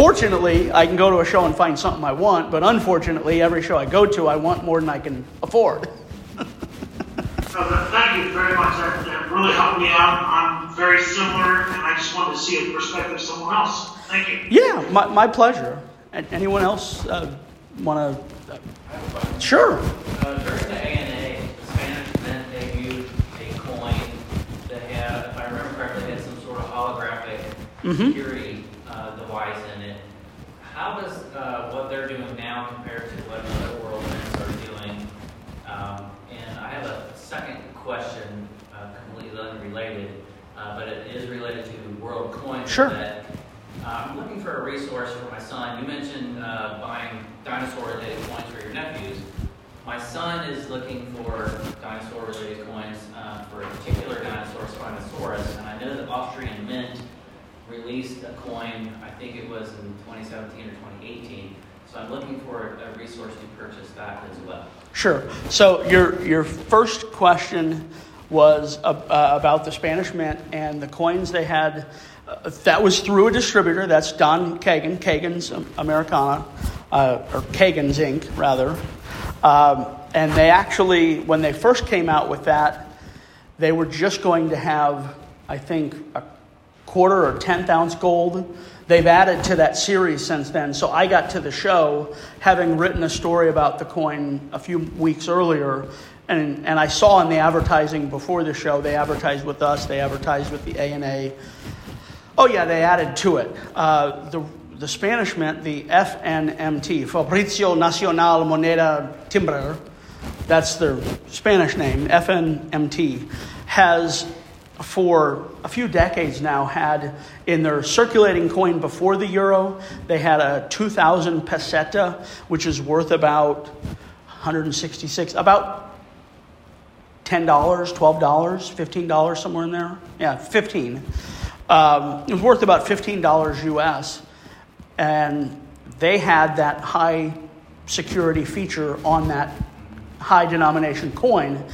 Fortunately, I can go to a show and find something I want, but unfortunately, every show I go to, I want more than I can afford. thank you very much. That, that, really helped me out. I'm very similar, and I just wanted to see a perspective of someone else. Thank you. Yeah, my, my pleasure. Anyone else uh, want to? Uh, sure. Uh, during the ANA, the Spanish then debuted a coin that had, if I remember correctly, had some sort of holographic mm-hmm. security uh, device in it. How does uh, what they're doing now compare to what other world mints are doing? Um, and I have a second question, uh, completely unrelated, uh, but it is related to world coins. Sure. That, uh, I'm looking for a resource for my son. You mentioned uh, buying dinosaur-related coins for your nephews. my son is looking for dinosaur-related coins uh, for a particular dinosaur, Spinosaurus, and I know that Austrian Mint released a coin. I think it was in 2017 or 2018. So I'm looking for a resource to purchase that as well. Sure. So your your first question was uh, about the Spanish Mint and the coins they had. Uh, that was through a distributor. That's Don Kagin, Kagin's Americana, uh, or Kagin's Inc. rather. Um, and they actually, when they first came out with that, they were just going to have, I think, a quarter or tenth ounce gold they've added to that series since then. So I got to the show having written a story about the coin a few weeks earlier. And, and I saw in the advertising before the show, they advertised with us, they advertised with the ANA. Oh, yeah, they added to it. Uh, the, the Spanish mint the FNMT, Fabrica Nacional Moneda Timbre, that's their Spanish name, FNMT, has for a few decades now had in their circulating coin before the euro, they had a 2,000 peseta, which is worth about 166, about $10, $12, $15, somewhere in there. Yeah, 15. Um, it was worth about $15 US. And they had that high security feature on that high denomination coin.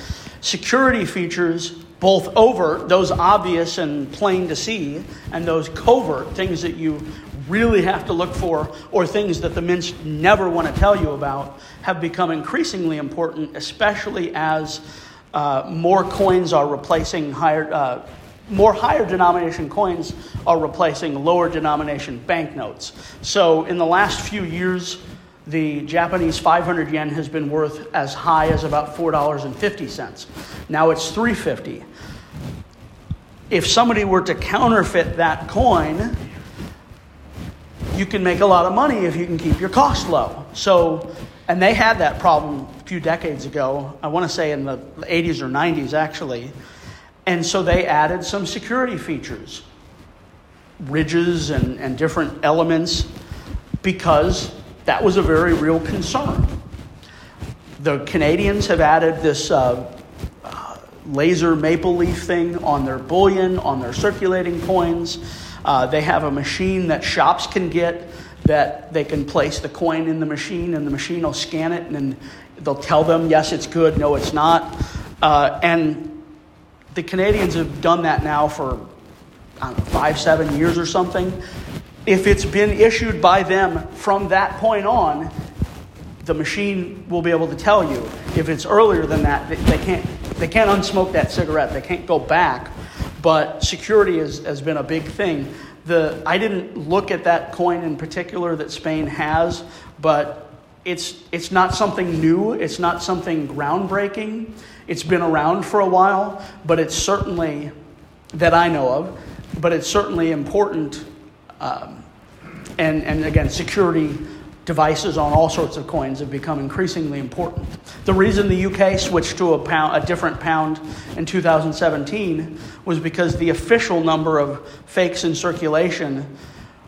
Security features both overt, those obvious and plain to see, and those covert, things that you really have to look for, or things that the mints never want to tell you about, have become increasingly important, especially as uh, more coins are replacing higher. Uh, more higher denomination coins are replacing lower denomination banknotes. So, in the last few years, the Japanese 500 yen has been worth as high as about $4.50. Now it's 350. If somebody were to counterfeit that coin, you can make a lot of money if you can keep your cost low. So, and they had that problem a few decades ago. I want to say in the 80s or 90s actually. And so they added some security features, ridges and, and different elements because that was a very real concern. The Canadians have added this uh, uh, laser maple leaf thing on their bullion, on their circulating coins. Uh, they have a machine that shops can get that they can place the coin in the machine and the machine will scan it and then they'll tell them, yes, it's good, no, it's not. Uh, and the Canadians have done that now for know, five, seven years or something if it's been issued by them from that point on, the machine will be able to tell you. If it's earlier than that, they can't, they can't unsmoke that cigarette. They can't go back. But security has, has been a big thing. The, I didn't look at that coin in particular that Spain has, but it's, it's not something new. It's not something groundbreaking. It's been around for a while, but it's certainly, that I know of, but it's certainly important um, and, and again, security devices on all sorts of coins have become increasingly important. The reason the UK switched to a, pound, a different pound in 2017 was because the official number of fakes in circulation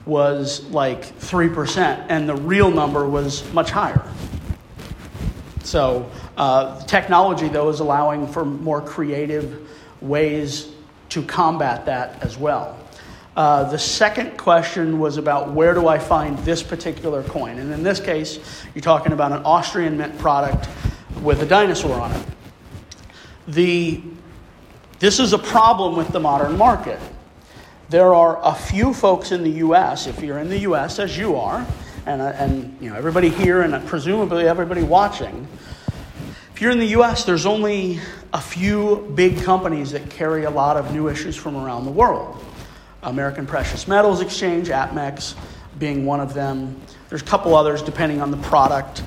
was like 3%, and the real number was much higher. So, uh, technology, though, is allowing for more creative ways to combat that as well. Uh, the second question was about where do I find this particular coin? And in this case, you're talking about an Austrian mint product with a dinosaur on it. The, this is a problem with the modern market. There are a few folks in the U.S., if you're in the U.S., as you are, and, uh, and you know, everybody here and presumably everybody watching, if you're in the US, there's only a few big companies that carry a lot of new issues from around the world. American Precious Metals Exchange, APMEX being one of them. There's a couple others depending on the product,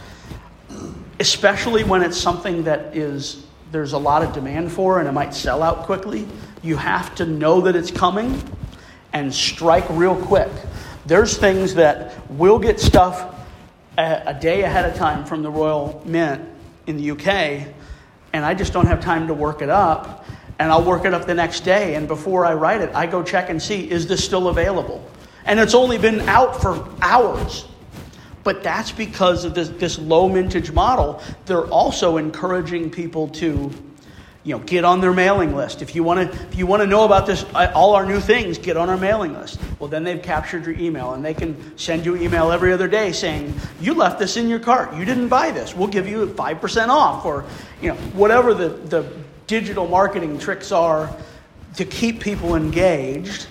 especially when it's something that is there's a lot of demand for and it might sell out quickly. You have to know that it's coming and strike real quick. There's things that will get stuff a, a day ahead of time from the Royal Mint in the UK, and I just don't have time to work it up and I'll work it up the next day. And before I write it, I go check and see is this still available? And it's only been out for hours. but that's because of this, this low mintage model. They're also encouraging people to you know, get on their mailing list. If you want to, if you want to know about this, uh, all our new things, get on our mailing list. Well, then they've captured your email, and they can send you email every other day saying you left this in your cart, you didn't buy this. We'll give you five percent off, or you know, whatever the the digital marketing tricks are to keep people engaged,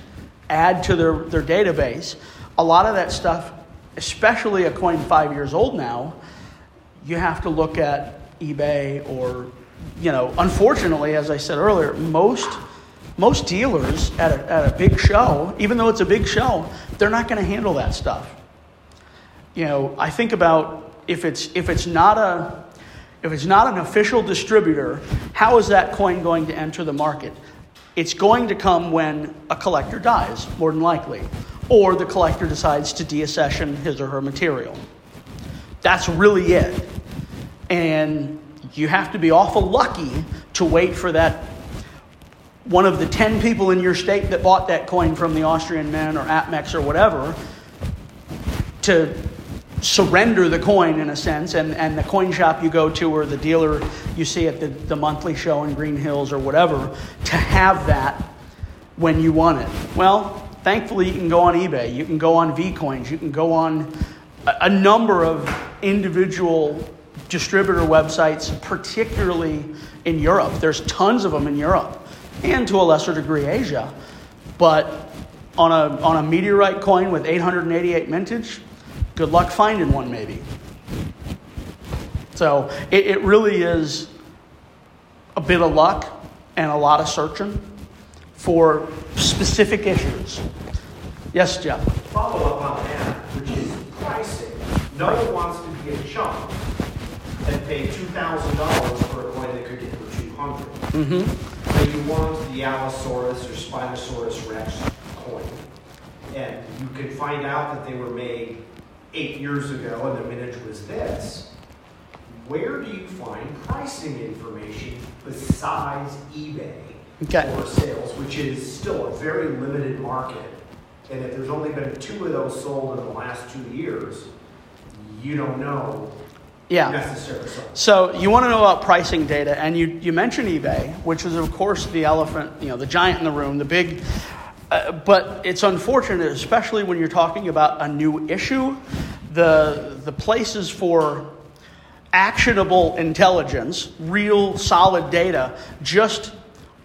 add to their their database. A lot of that stuff, especially a coin five years old now, you have to look at eBay or you know, unfortunately, as I said earlier, most most dealers at a, at a big show, even though it's a big show, they're not going to handle that stuff. You know, I think about if it's if it's not a if it's not an official distributor, how is that coin going to enter the market? It's going to come when a collector dies, more than likely, or the collector decides to deaccession his or her material. That's really it. And you have to be awful lucky to wait for that one of the 10 people in your state that bought that coin from the Austrian Mint or APMEX or whatever to surrender the coin in a sense and, and the coin shop you go to or the dealer you see at the, the monthly show in green hills or whatever to have that when you want it well thankfully you can go on ebay you can go on vcoins you can go on a, a number of individual distributor websites, particularly in Europe. There's tons of them in Europe and to a lesser degree Asia. But on a, on a meteorite coin with 888 mintage, good luck finding one maybe. So it, it really is a bit of luck and a lot of searching for specific issues. Yes, Jeff? Follow up on that, which is pricing. No one wants to be a chump and pay two thousand dollars for a coin they could get for two hundred. Mm-hmm. So you want the Allosaurus or Spinosaurus Rex coin, and you can find out that they were made eight years ago and the mintage was this. Where do you find pricing information besides eBay Okay. for sales, which is still a very limited market? And if there's only been two of those sold in the last two years, you don't know Yeah. necessarily. So you want to know about pricing data, and you, you mentioned eBay, which is of course the elephant, you know, the giant in the room, the big. Uh, but it's unfortunate, especially when you're talking about a new issue, the the places for actionable intelligence, real solid data, just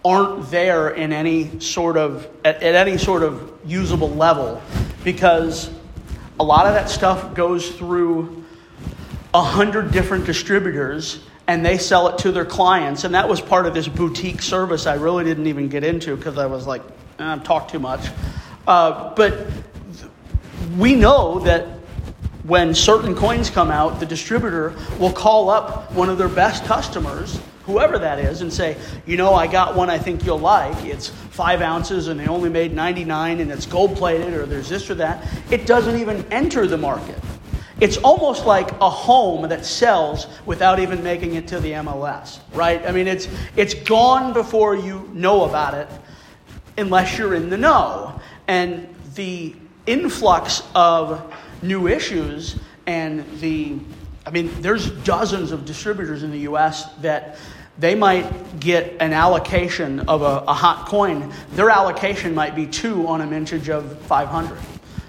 aren't there in any sort of at, at any sort of usable level, because a lot of that stuff goes through a hundred different distributors and they sell it to their clients. And that was part of this boutique service I really didn't even get into because I was like, eh, I've talked too much. Uh, but we know that when certain coins come out, the distributor will call up one of their best customers, whoever that is, and say, You know, I got one I think you'll like. It's five ounces and they only made 99 and it's gold plated or there's this or that. It doesn't even enter the market. It's almost like a home that sells without even making it to the MLS, right? I mean, it's, it's gone before you know about it unless you're in the know. And the influx of new issues and the, I mean, there's dozens of distributors in the US that they might get an allocation of a, a hot coin. Their allocation might be two on a mintage of 500.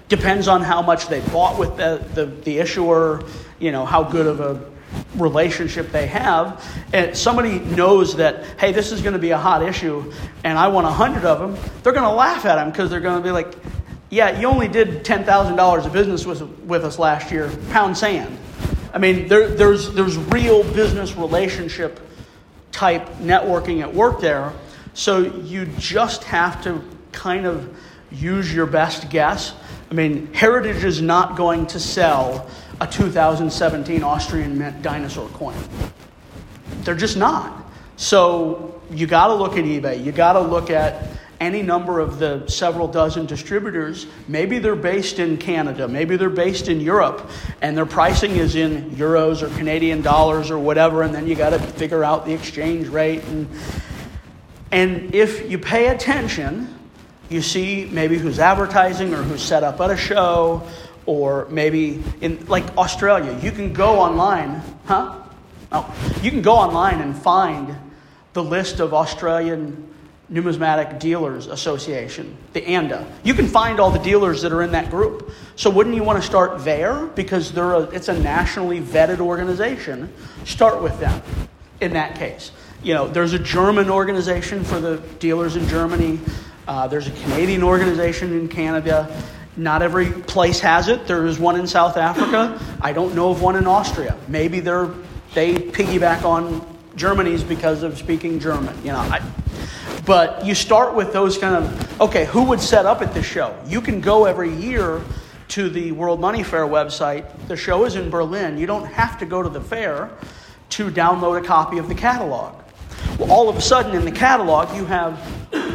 Depends on how much they bought with the, the, the issuer, you know, how good of a relationship they have. And somebody knows that, hey, this is going to be a hot issue and I want a 100 of them, they're going to laugh at them because they're going to be like, yeah, you only did $10,000 of business with, with us last year, pound sand. I mean, there, there's, there's real business relationship type networking at work there. So you just have to kind of use your best guess. I mean, Heritage is not going to sell a 2017 Austrian Mint dinosaur coin. They're just not. So you got to look at eBay. You got to look at any number of the several dozen distributors. Maybe they're based in Canada, maybe they're based in Europe, and their pricing is in euros or Canadian dollars or whatever, and then you got to figure out the exchange rate. And, and if you pay attention, you see maybe who's advertising or who's set up at a show or maybe in like Australia, you can go online, huh? Oh, you can go online and find the list of Australian Numismatic Dealers Association, the ANDA. You can find all the dealers that are in that group. So wouldn't you want to start there because they're a, it's a nationally vetted organization? Start with them in that case. You know, there's a German organization for the dealers in Germany. Uh, there's a Canadian organization in Canada. Not every place has it. There is one in South Africa. I don't know of one in Austria. Maybe they're they piggyback on Germany's because of speaking German. You know, I, but you start with those kind of okay. Who would set up at the show? You can go every year to the World Money Fair website. The show is in Berlin. You don't have to go to the fair to download a copy of the catalog. Well, all of a sudden in the catalog, you have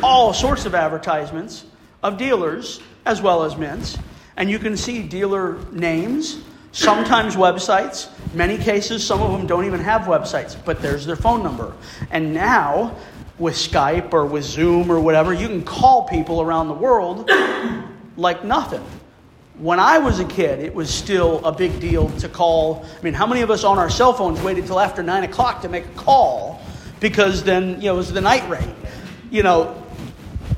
all sorts of advertisements of dealers as well as mints, and you can see dealer names, sometimes websites. Many cases, some of them don't even have websites, but there's their phone number. And now, with Skype or with Zoom or whatever, you can call people around the world like nothing. When I was a kid, it was still a big deal to call. I mean, how many of us on our cell phones waited till after 9 o'clock to make a call because then, you know, it was the night rate? You know,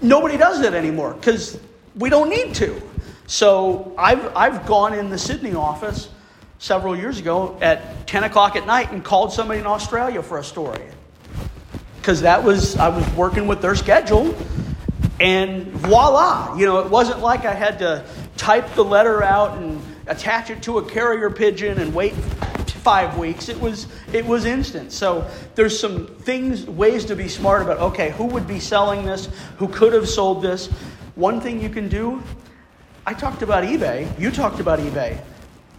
nobody does that anymore because we don't need to. So I've, I've gone in the Sidney office several years ago at 10 o'clock at night and called somebody in Australia for a story. Because that was, I was working with their schedule. And voila, you know, it wasn't like I had to type the letter out and attach it to a carrier pigeon and wait five weeks. It was it was instant. So there's some things, ways to be smart about. Okay, who would be selling this? Who could have sold this? One thing you can do. I talked about eBay. You talked about eBay,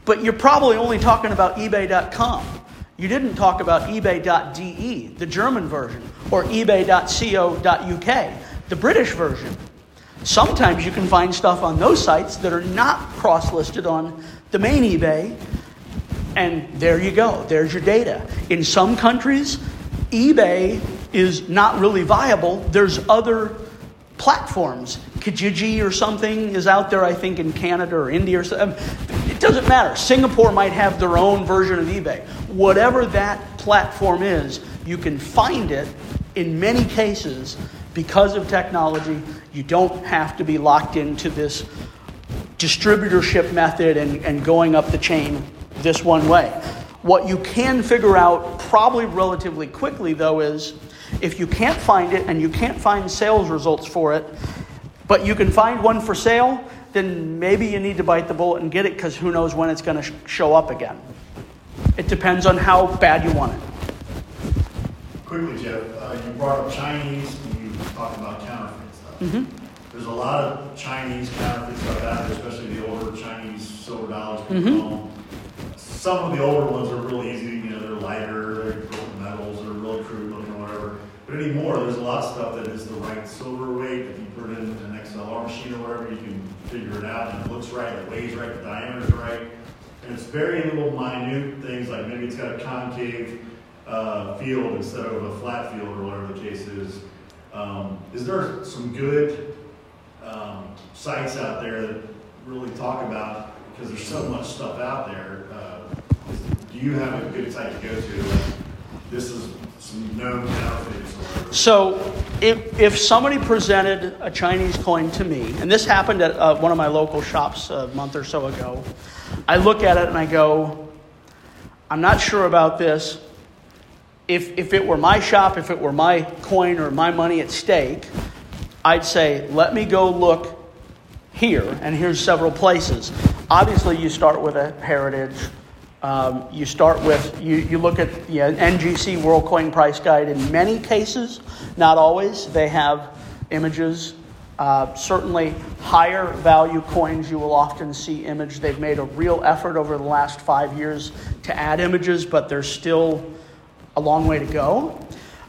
but you're probably only talking about eBay.com. You didn't talk about eBay.de, the German version, or eBay.co.uk, the British version. Sometimes you can find stuff on those sites that are not cross listed on the main eBay, and there you go. There's your data. In some countries, eBay is not really viable. There's other platforms. Kijiji or something is out there, I think, in Canada or India or something. Um, it doesn't matter. Singapore might have their own version of eBay. Whatever that platform is, you can find it in many cases because of technology you don't have to be locked into this distributorship method and, and going up the chain this one way. What you can figure out probably relatively quickly, though, is if you can't find it and you can't find sales results for it, but you can find one for sale, then maybe you need to bite the bullet and get it because who knows when it's going to sh- show up again. It depends on how bad you want it. Quickly, Jeff, uh, you brought up Chinese and you talked about Mm-hmm. There's a lot of Chinese counterfeit stuff out there, especially the older Chinese silver dollars. Mm-hmm. Some of the older ones are really easy. You know, they're lighter, they're gold metals, they're really crude looking or whatever. But anymore, there's a lot of stuff that is the right silver weight. If you put it in an XRF machine or whatever, you can figure it out, and it looks right, it weighs right, the diameter's right. And it's very little minute things like maybe it's got a concave uh, field instead of a flat field or whatever the case is. Um, is there some good um, sites out there that really talk about because there's so much stuff out there? Uh, is, do you have a good site to go to? Like, this is. So, if, if somebody presented a Chinese coin to me, and this happened at uh, one of my local shops a month or so ago, I look at it and I go, I'm not sure about this if, if it were my shop, if it were my coin or my money at stake, I'd say, let me go look here, and here's several places. Obviously, you start with a heritage. Um, you start with, you, you look at the NGC World Coin Price Guide. In many cases, not always, they have images. Uh, certainly, higher value coins, you will often see image. They've made a real effort over the last five years to add images, but they're still a long way to go.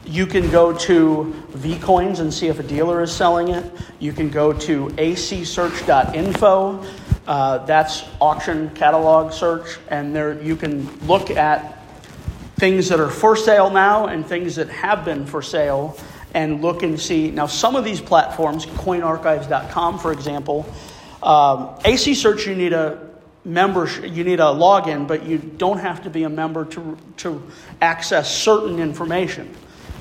You can go to vcoins and see if a dealer is selling it. You can go to acsearch.info. Uh, that's auction catalog search, and there you can look at things that are for sale now and things that have been for sale and look and see. Now, some of these platforms, coinarchives.com, for example, um, AC Search, you need a membership, you need a login, but you don't have to be a member to, to access certain information.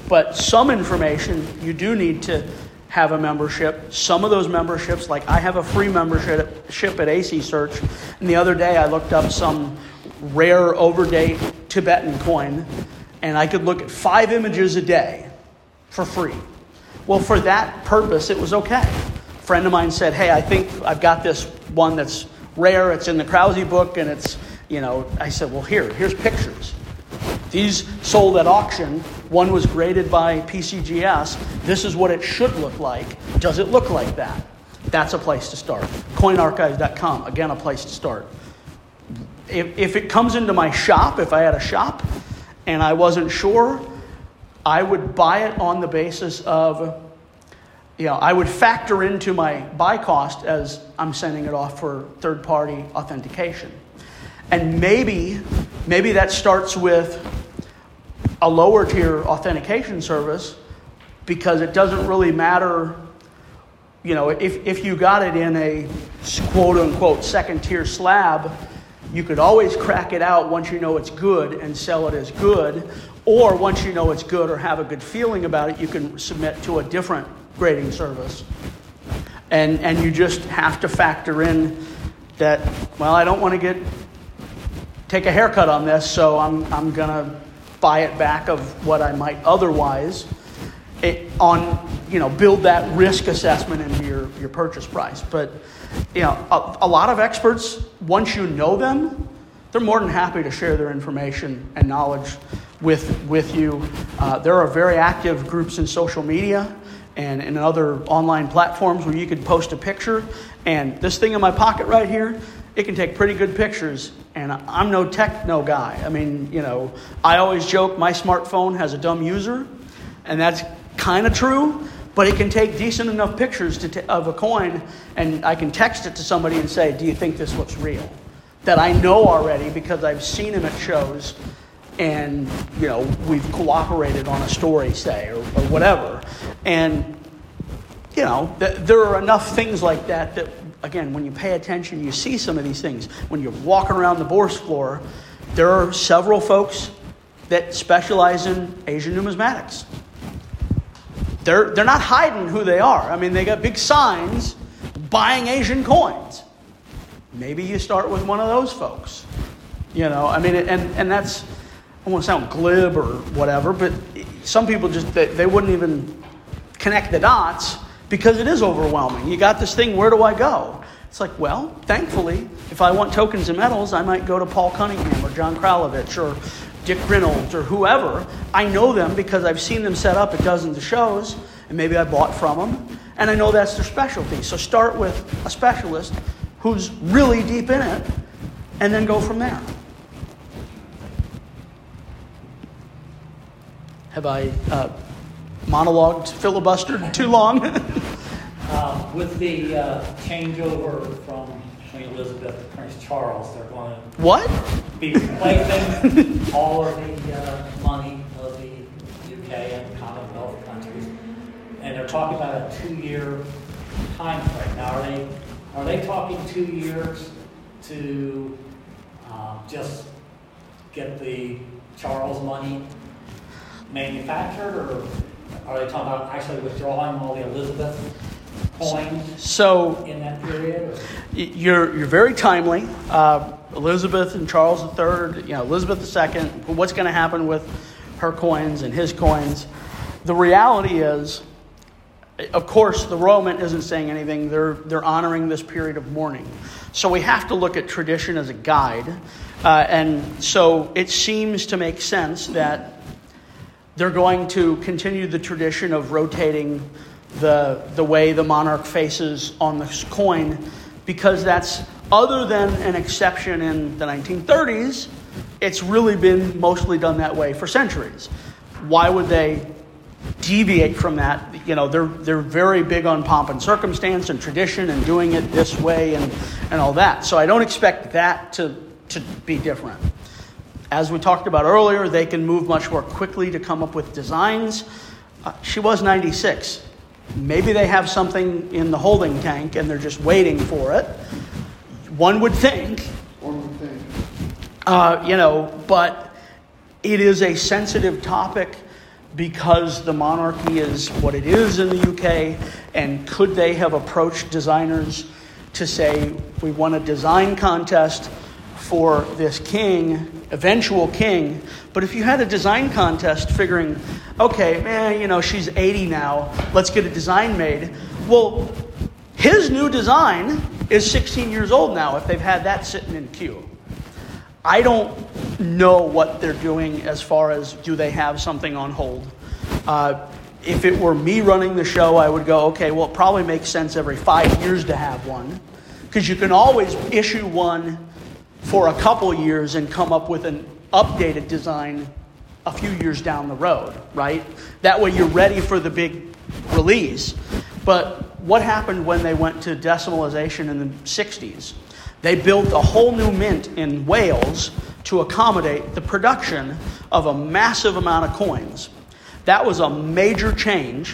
But some information you do need to have a membership. Some of those memberships, like I have a free membership at AC Search, and the other day I looked up some rare overdate Tibetan coin, and I could look at five images a day for free. Well, for that purpose, it was okay. A friend of mine said, Hey, I think I've got this one that's rare. It's in the Krause book, and it's, you know, I said, Well, here, here's pictures. These sold at auction. One was graded by PCGS. This is what it should look like. Does it look like that? That's a place to start. CoinArchives.com, again, a place to start. If, if it comes into my shop, if I had a shop and I wasn't sure, I would buy it on the basis of, you know, I would factor into my buy cost as I'm sending it off for third party authentication. And maybe, maybe that starts with a lower tier authentication service because it doesn't really matter you know if, if you got it in a quote unquote second tier slab you could always crack it out once you know it's good and sell it as good. Or once you know it's good or have a good feeling about it you can submit to a different grading service. And and you just have to factor in that well i don't want to get take a haircut on this so i'm, I'm going to buy it back of what I might otherwise it, on you know build that risk assessment into your, your purchase price. But you know a, a lot of experts once you know them, they're more than happy to share their information and knowledge with with you. Uh, there are very active groups in social media and in other online platforms where you could post a picture and this thing in my pocket right here it can take pretty good pictures. And I'm no techno guy. I mean, you know, I always joke my smartphone has a dumb user, and that's kind of true. But it can take decent enough pictures t- of a coin, and I can text it to somebody and say, "Do you think this looks real?" That I know already because I've seen him at shows, and you know we've cooperated on a story, say, or, or whatever. And you know, th- there are enough things like that that again, when you pay attention, you see some of these things. When you're walking around the bourse floor, there are several folks that specialize in Asian numismatics. They're, they're not hiding who they are. I mean, they got big signs buying Asian coins. Maybe you start with one of those folks. You know, I mean, and, and that's, I won't sound glib or whatever, but some people just, they, they wouldn't even connect the dots because it is overwhelming. You got this thing, where do I go? It's like, well, thankfully, if I want tokens and medals, I might go to Paul Cunningham or John Kraljevich or Dick Reynolds or whoever. I know them because I've seen them set up at dozens of shows, and maybe I bought from them, and I know that's their specialty. So start with a specialist who's really deep in it, and then go from there. Have I uh, monologued, filibustered too long. uh, with the uh, changeover from Queen Elizabeth to Prince Charles, they're going to what be replacing all of the uh, money of the UK and Commonwealth countries, and they're talking about a two-year time frame. Now, are they are they talking two years to uh, just get the Charles money manufactured, or are they talking about actually withdrawing all the Elizabeth coins so in that period? Or? You're, you're very timely. Uh, Elizabeth and Charles III, you know, Elizabeth II, what's going to happen with her coins and his coins? The reality is, of course, the Royal Mint isn't saying anything. They're, they're honoring this period of mourning. So we have to look at tradition as a guide. Uh, and so it seems to make sense that they're going to continue the tradition of rotating the, the way the monarch faces on the coin because that's, other than an exception in the 1930s, it's really been mostly done that way for centuries. Why would they deviate from that? You know, they're, they're very big on pomp and circumstance and tradition and doing it this way and, and all that. So I don't expect that to, to be different. As we talked about earlier, they can move much more quickly to come up with designs. Uh, she was 96. Maybe they have something in the holding tank and they're just waiting for it. One would think, One would think. Uh, you know, but it is a sensitive topic because the monarchy is what it is in the UK. And could they have approached designers to say, we want a design contest for this king, eventual king? But if you had a design contest figuring, okay, man, you know, she's 80 now, let's get a design made. Well, his new design is 16 years old now if they've had that sitting in queue. I don't know what they're doing as far as do they have something on hold. Uh, if it were me running the show, I would go, okay, well, it probably makes sense every five years to have one. Because you can always issue one for a couple years and come up with an updated design a few years down the road, right? That way you're ready for the big release. But what happened when they went to decimalization in the 60s? They built a whole new mint in Wales to accommodate the production of a massive amount of coins. That was a major change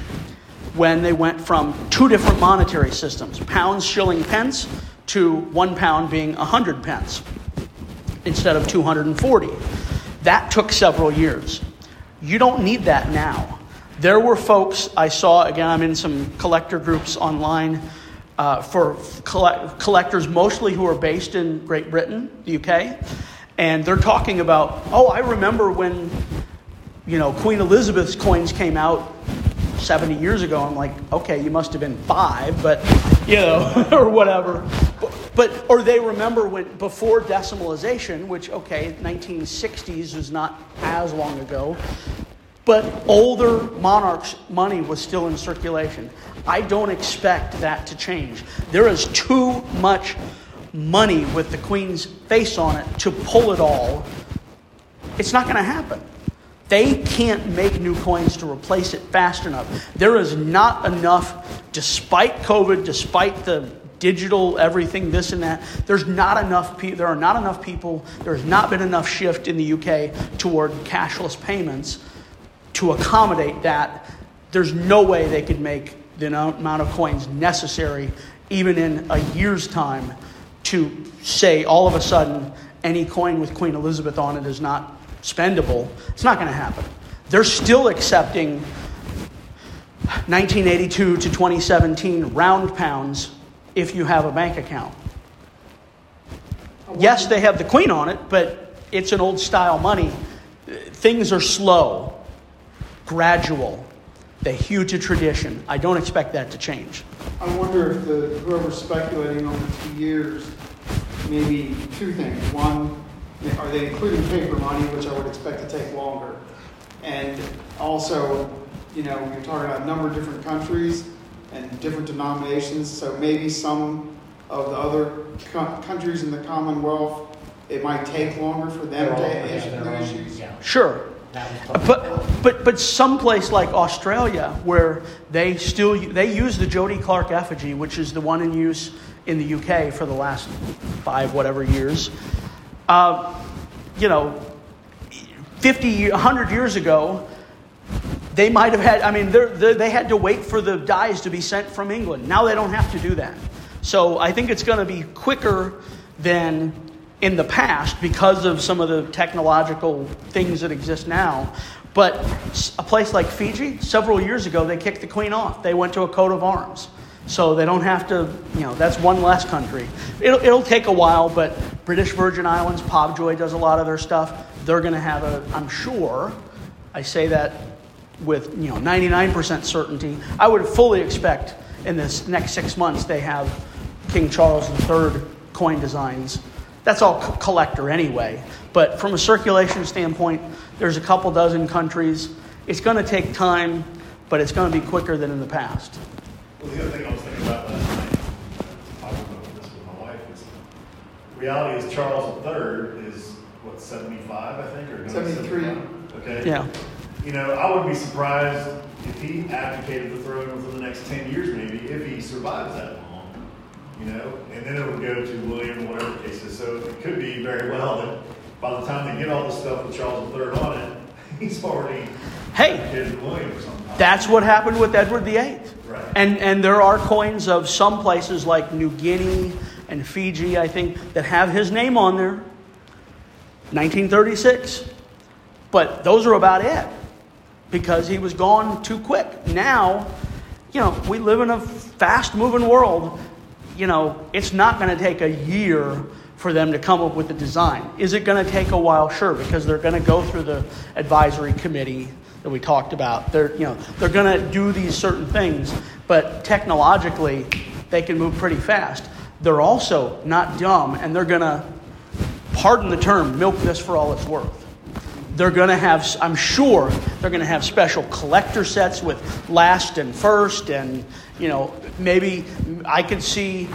when they went from two different monetary systems pounds, shilling, pence to one pound being 100 pence instead of 240. That took several years. You don't need that now. There were folks I saw, again, I'm in some collector groups online uh, for collect- collectors, mostly who are based in Great Britain, the UK, and they're talking about, oh, I remember when, you know, Queen Elizabeth's coins came out 70 years ago. I'm like, okay, you must have been five, but, you know, or whatever. But, or they remember when, before decimalization, which, okay, 1960s is not as long ago, but older monarchs' money was still in circulation. I don't expect that to change. There is too much money with the Queen's face on it to pull it all. It's not going to happen. They can't make new coins to replace it fast enough. There is not enough, despite COVID, despite the digital everything, this and that. There's not enough. Pe- there are not enough people. There's not been enough shift in the UK toward cashless payments to accommodate that. There's no way they could make the amount of coins necessary, even in a year's time, to say all of a sudden any coin with Queen Elizabeth on it is not spendable. It's not going to happen. They're still accepting 1982 to 2017 round pounds if you have a bank account. Yes, they have the Queen on it, but it's an old style money. Things are slow, gradual. They hew to tradition. I don't expect that to change. I wonder if the whoever's speculating the two years, maybe two things. One, are they including paper money, which I would expect to take longer? And also, you know, you're talking about a number of different countries and different denominations, so maybe some of the other co- countries in the Commonwealth, it might take longer for them all- to yeah, issue the issues. yeah, Sure. that But, but, but someplace like Australia, where they still they use the Jody Clark effigy, which is the one in use in the UK for the last five whatever years, uh, you know, 50, 100 years ago, they might have had, I mean, they're, they had to wait for the dies to be sent from England. Now they don't have to do that. So I think it's going to be quicker than in the past because of some of the technological things that exist now. But a place like Fiji, several years ago, they kicked the queen off. They went to a coat of arms. So they don't have to, you know, that's one less country. It'll, it'll take a while, but British Virgin Islands, Pobjoy does a lot of their stuff. They're going to have a, I'm sure, I say that with, you know, 99% certainty. I would fully expect in this next six months they have King Charles III coin designs. That's all co- collector anyway. But from a circulation standpoint, there's a couple dozen countries. It's going to take time, but it's going to be quicker than in the past. Well, the other thing I was thinking about uh, last night, talking about this with my wife, is reality is Charles III is, what, 75, I think, or? gonna 73. 75? Okay. Yeah. You know, I wouldn't be surprised if he abdicated the throne within the next 10 years, maybe, if he survives that long, you know, and then it would go to William, or whatever the case is. So it could be very well that by the time they get all this stuff with Charles III on it, he's already Hey, abdicated to William or something. that's what happened with Edward VIII. Right. And, and there are coins of some places like New Guinea and Fiji, I think, that have his name on there. 1936. But those are about it because he was gone too quick. Now, you know, we live in a fast moving world. You know, it's not going to take a year for them to come up with the design. Is it going to take a while? Sure, because they're going to go through the advisory committee that we talked about. They're, you know, they're going to do these certain things, but technologically, they can move pretty fast. They're also not dumb, and they're going to, pardon the term, milk this for all it's worth they're going to have, I'm sure, they're going to have special collector sets with last and first, and, you know, maybe I could see,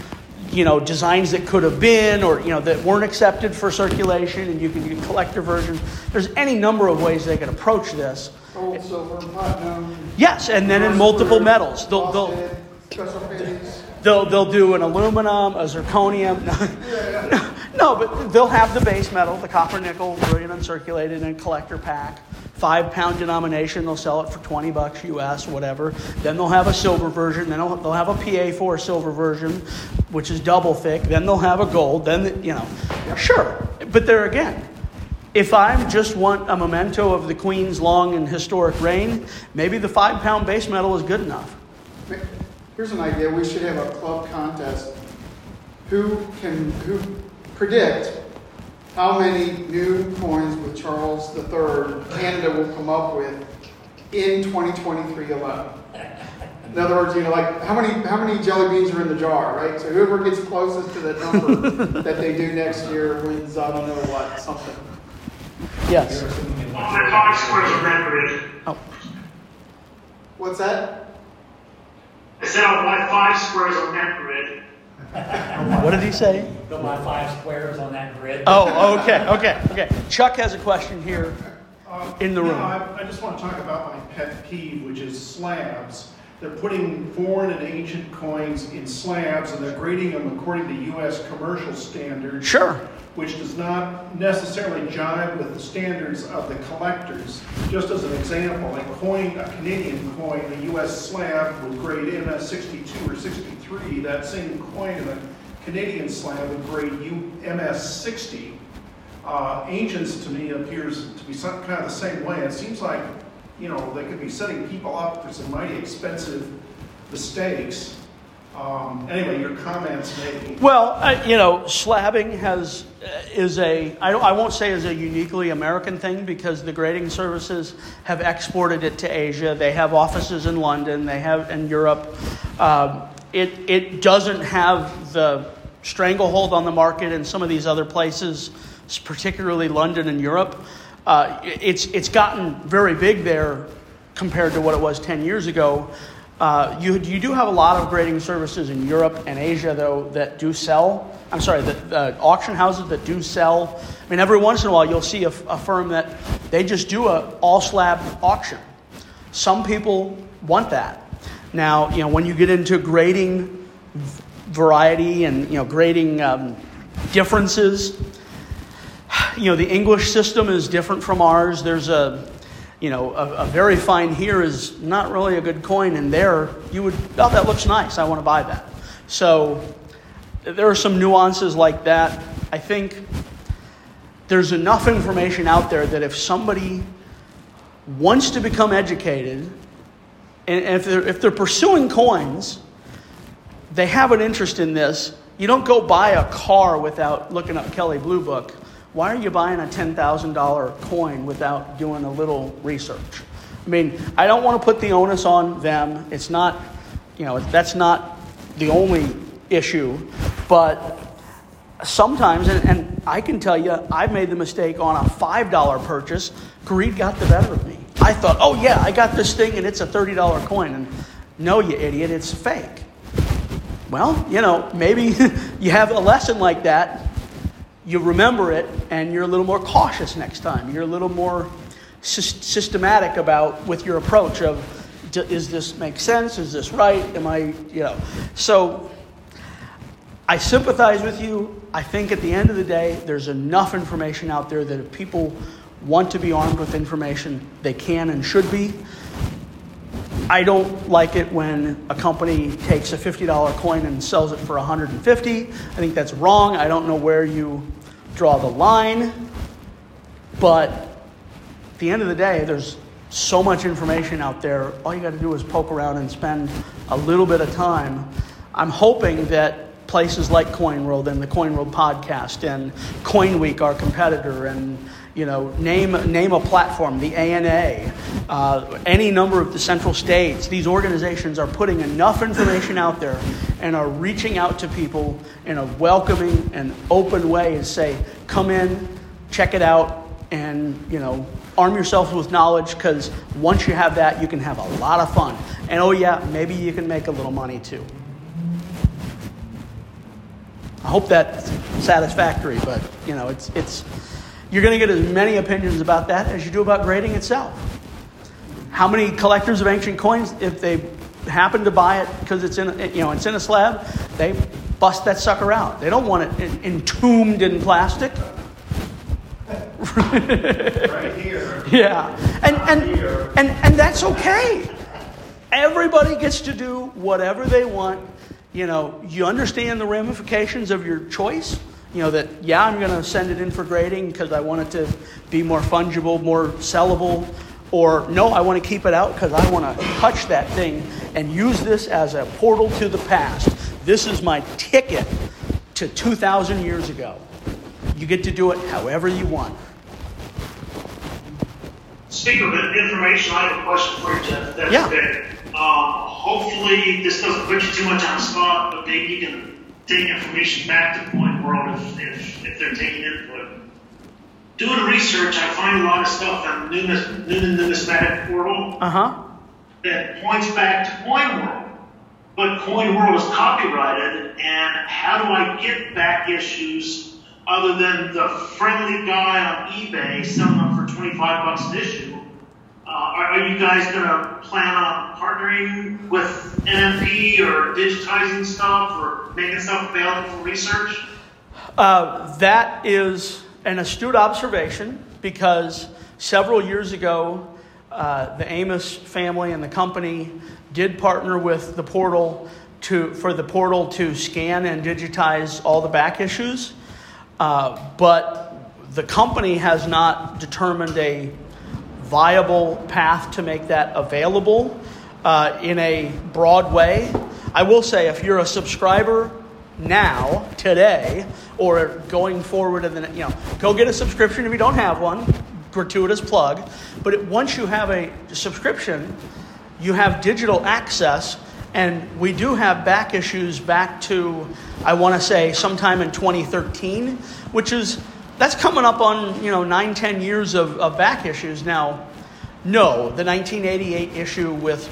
you know, designs that could have been or, you know, that weren't accepted for circulation, and you can get collector versions. There's any number of ways they can approach this. Gold, silver, platinum. Yes, and then in multiple metals. They'll, they'll, They'll, they'll do an aluminum, a zirconium. no, but they'll have the base metal, the copper, nickel, brilliant uncirculated, and collector pack. Five pound denomination, they'll sell it for 20 bucks US, whatever. Then they'll have a silver version. Then they'll, they'll have a piedfort silver version, which is double thick. Then they'll have a gold. Then, you know, sure. But there again, if I just want a memento of the Queen's long and historic reign, maybe the five pound base metal is good enough. Here's an idea. We should have a club contest. Who can who predict how many new coins with Charles III Canada will come up with in 2023 alone? In other words, you know, like how many how many jelly beans are in the jar, right? So whoever gets closest to that number that they do next year wins. I don't know what something. Yes. five squares of that Oh. What's that? I said I'll buy five squares on that grid. What did he say? Go buy five squares on that grid. Oh, okay, okay, okay. Chuck has a question here Uh, in the you room. know, I, I just want to talk about my pet peeve, which is slabs. They're putting foreign and ancient coins in slabs, and they're grading them according to U.S. commercial standards. Sure. Which does not necessarily jive with the standards of the collectors. Just as an example, a coin, a Canadian coin, a U.S. slab would grade MS 62 or 63. That same coin in a Canadian slab would grade MS 60. Uh, ancients to me appears to be some kind of the same way. It seems like, you know, they could be setting people up for some mighty expensive mistakes. Um, anyway, your comments maybe. Well, uh, you know, slabbing has uh, is a I, won't say is a uniquely American thing because the grading services have exported it to Asia. They have offices in London. They have in Europe. Um, it it doesn't have the stranglehold on the market in some of these other places, particularly London and Europe. Uh, it's it's gotten very big there compared to what it was ten years ago. Uh, you, you do have a lot of grading services in Europe and Asia, though, that do sell. I'm sorry, the uh, auction houses that do sell. I mean, every once in a while, you'll see a, a firm that they just do a all slab auction. Some people want that. Now, you know, when you get into grading variety and you know grading um, differences, you know, the English system is different from ours. There's a you know, a, a, very fine here is not really a good coin, and there you would, oh, that looks nice. I want to buy that. So there are some nuances like that. I think there's enough information out there that if somebody wants to become educated, and if they're, if they're pursuing coins, they have an interest in this. You don't go buy a car without looking up Kelly Blue Book why are you buying a $10,000 coin without doing a little research? I mean, I don't want to put the onus on them. It's not, you know, that's not the only issue. But sometimes, and, and I can tell you, I've made the mistake on a $5 purchase. Greed got the better of me. I thought, oh, yeah, I got this thing and it's a $30 coin. And no, you idiot, it's fake. Well, you know, maybe you have a lesson like that you remember it and you're a little more cautious next time. You're a little more systematic about with your approach of is this make sense? Is this right? Am I, you know? So I sympathize with you. I think at the end of the day, there's enough information out there that if people want to be armed with information, they can and should be. I don't like it when a company takes a $50 coin and sells it for 150. I think that's wrong. I don't know where you draw the line. But at the end of the day, there's so much information out there. All you got to do is poke around and spend a little bit of time. I'm hoping that places like CoinWorld and the CoinWorld podcast and CoinWeek, our competitor, and you know, name name a platform, the ANA, uh, any number of the central states. These organizations are putting enough information out there and are reaching out to people in a welcoming and open way and say, "Come in, check it out, and you know, arm yourself with knowledge because once you have that, you can have a lot of fun. And oh yeah, maybe you can make a little money too." I hope that's satisfactory, but you know, it's it's you're going to get as many opinions about that as you do about grading itself. How many collectors of ancient coins, if they happen to buy it because it's in you know it's in a slab, they bust that sucker out. They don't want it entombed in plastic. right here. Yeah, and and, and and that's okay. Everybody gets to do whatever they want you know, you understand the ramifications of your choice. You know, that, yeah, I'm going to send it in for grading because I want it to be more fungible, more sellable. Or, no, I want to keep it out because I want to touch that thing and use this as a portal to the past. This is my ticket to 2,000 years ago. You get to do it however you want. Speaking of information, I have a question for you, Jeff. That's yeah. okay. Um, hopefully, this doesn't put you too much on the spot, but maybe you can take information back to Coin World if, if, if they're taking input. Doing research, I find a lot of stuff on Newman Numismatic Portal uh-huh. that points back to Coin World. But Coin World is copyrighted, and how do I get back issues other than the friendly guy on eBay selling them for 25 bucks an issue? Uh, are, are, you guys going to plan on partnering with NNP or digitizing stuff or making stuff available for research? Uh, that is an astute observation because several years ago, uh, the Amos family and the company did partner with the portal to, for the portal to scan and digitize all the back issues. Uh, but the company has not determined a viable path to make that available uh, in a broad way. I will say, if you're a subscriber now, today, or going forward, in the, you know, go get a subscription if you don't have one. Gratuitous plug. But it, once you have a subscription, you have digital access, and we do have back issues back to, I want to say, sometime in 2013, which is that's coming up on you know nine, ten years of, of back issues now. No, the 1988 issue with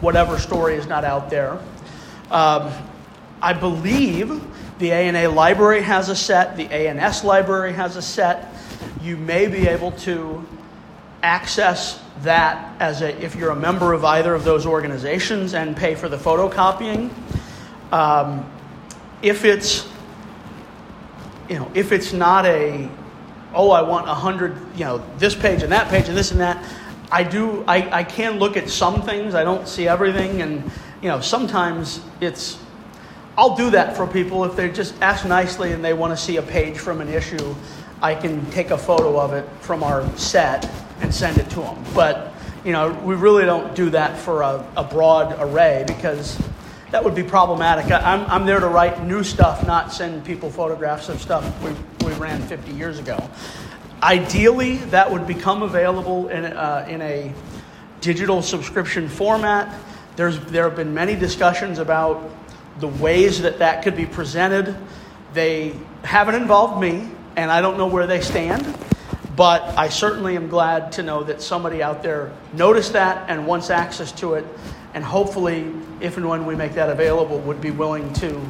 whatever story is not out there. Um, I believe the ANA library has a set, the ANS library has a set. You may be able to access that as a if you're a member of either of those organizations and pay for the photocopying. Um, if it's you know, if it's not a, oh, I want a hundred, you know, this page and that page and this and that, I do, I, I can look at some things. I don't see everything. And, you know, sometimes it's, I'll do that for people if they just ask nicely and they want to see a page from an issue. I can take a photo of it from our set and send it to them. But, you know, we really don't do that for a, a broad array because that would be problematic. I, am I'm there to write new stuff, not send people photographs of stuff we, we ran 50 years ago. Ideally, that would become available in, uh, in a digital subscription format. There's, there have been many discussions about the ways that that could be presented. They haven't involved me, and I don't know where they stand. But I certainly am glad to know that somebody out there noticed that and wants access to it and hopefully, if and when we make that available, would be willing to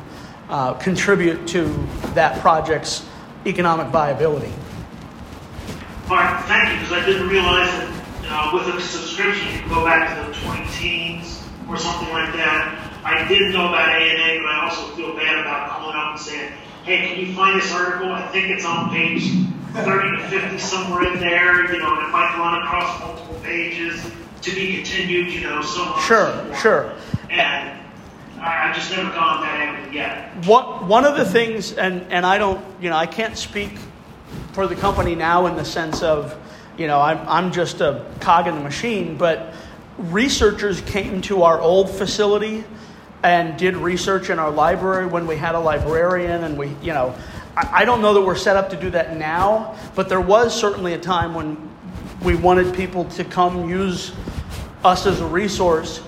uh, contribute to that project's economic viability. All right, thank you, because I didn't realize that uh, with a subscription you can go back to the 20 teens or something like that. I did know about ANA, but I also feel bad about calling up and saying, hey, can you find this article? I think it's on page 30 to 50 somewhere in there, you know, and it might run across multiple pages to be continued, you know, so on. Sure, so sure. And I, I just never gone that avenue yet. What, one of the things, and, and I don't, you know, I can't speak for the company now in the sense of, you know, I'm, I'm just a cog in the machine, but researchers came to our old facility and did research in our library when we had a librarian and we, you know, I, I don't know that we're set up to do that now, but there was certainly a time when we wanted people to come use us as a resource,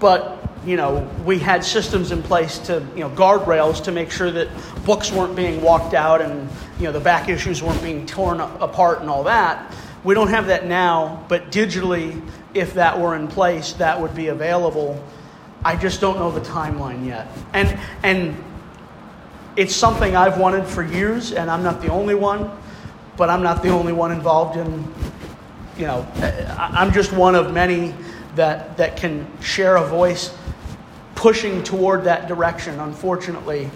but you know, we had systems in place to, you know, guardrails to make sure that books weren't being walked out and, you know, the back issues weren't being torn apart and all that. We don't have that now, but digitally, if that were in place, that would be available. I just don't know the timeline yet. And, and it's something I've wanted for years, and I'm not the only one, but I'm not the only one involved in, you know, I'm just one of many that, that can share a voice pushing toward that direction. Unfortunately,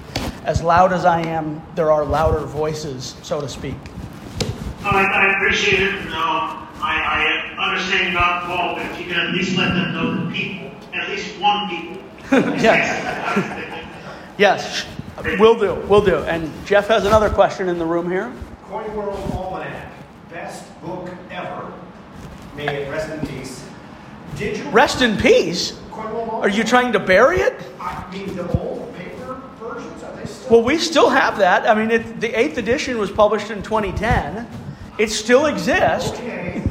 as loud as I am, there are louder voices, so to speak. I, I appreciate it. No, I, I understand not involved, but if you can at least let them know the people, at least one people. yes. yes, we'll do. We'll do. And Jeff has another question in the room here. Coin World Almanac, best book ever. May it rest in peace. Digital. Rest in peace. Are you trying to bury it? I mean, the old paper versions are they still? Well, we still have that. I mean, it, the eighth edition was published in 2010. It still exists. Okay.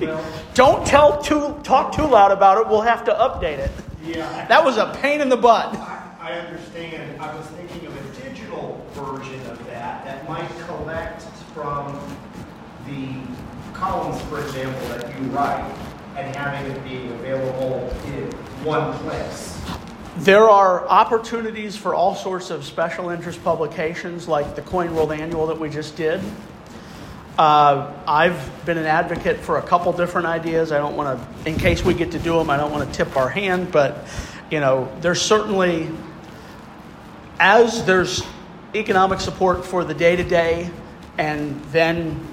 Well, Don't tell too talk too loud about it. We'll have to update it. yeah. That was a pain in the butt. I, I understand. I was thinking of a digital version of that that might collect from the columns, for example, that you write and having it be available in one place. There are opportunities for all sorts of special interest publications like the Coin World Annual that we just did. Uh, I've been an advocate for a couple different ideas. I don't want to, in case we get to do them, I don't want to tip our hand, but you know, there's certainly, as there's economic support for the day to day, and then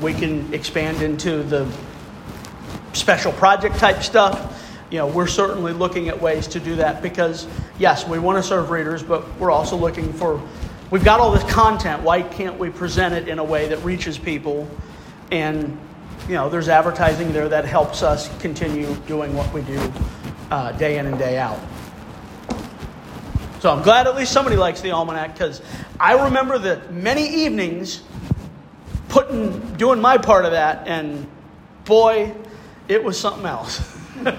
we can expand into the special project type stuff. You know, we're certainly looking at ways to do that because, yes, we want to serve readers, but we're also looking for, we've got all this content. Why can't we present it in a way that reaches people? And, you know, there's advertising there that helps us continue doing what we do uh, day in and day out. So I'm glad at least somebody likes the almanac because I remember the many evenings putting doing my part of that, and boy, it was something else. All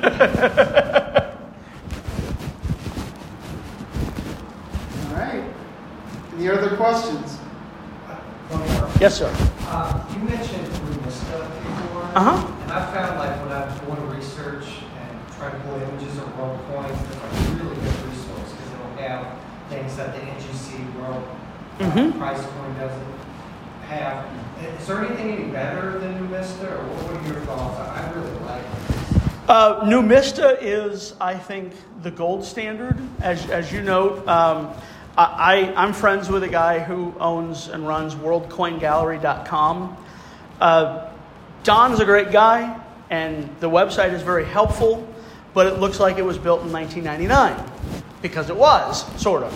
right. Any other questions? Yes, sir. Uh, you mentioned Numista before. Uh-huh. And I found like when I was doing research and trying to pull images of world coins, it's like a really good resource because it'll have things that the NGC world uh, Mhm. price coin doesn't have. Is there anything any better than Numista or what what are your thoughts? I I really like it. Uh, Numista is, I think, the gold standard. As, as you note, um, I, I, am friends with a guy who owns and runs worldcoingallery.com. Uh, Don's a great guy, and the website is very helpful, but it looks like it was built in 1999 because it was, sort of,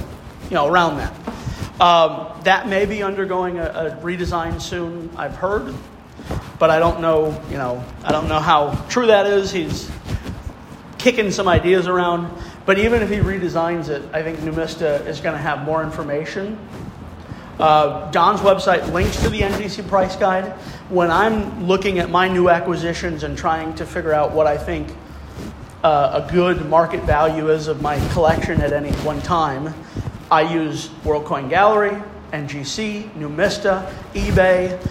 you know, around that. Um, that may be undergoing a, a redesign soon, I've heard but I don't know, you know, I don't know how true that is. He's kicking some ideas around, but even if he redesigns it, I think Numista is going to have more information. Uh, Don's website links to the NGC price guide. When I'm looking at my new acquisitions and trying to figure out what I think uh, a good market value is of my collection at any one time, I use World Coin Gallery, NGC, Numista, eBay.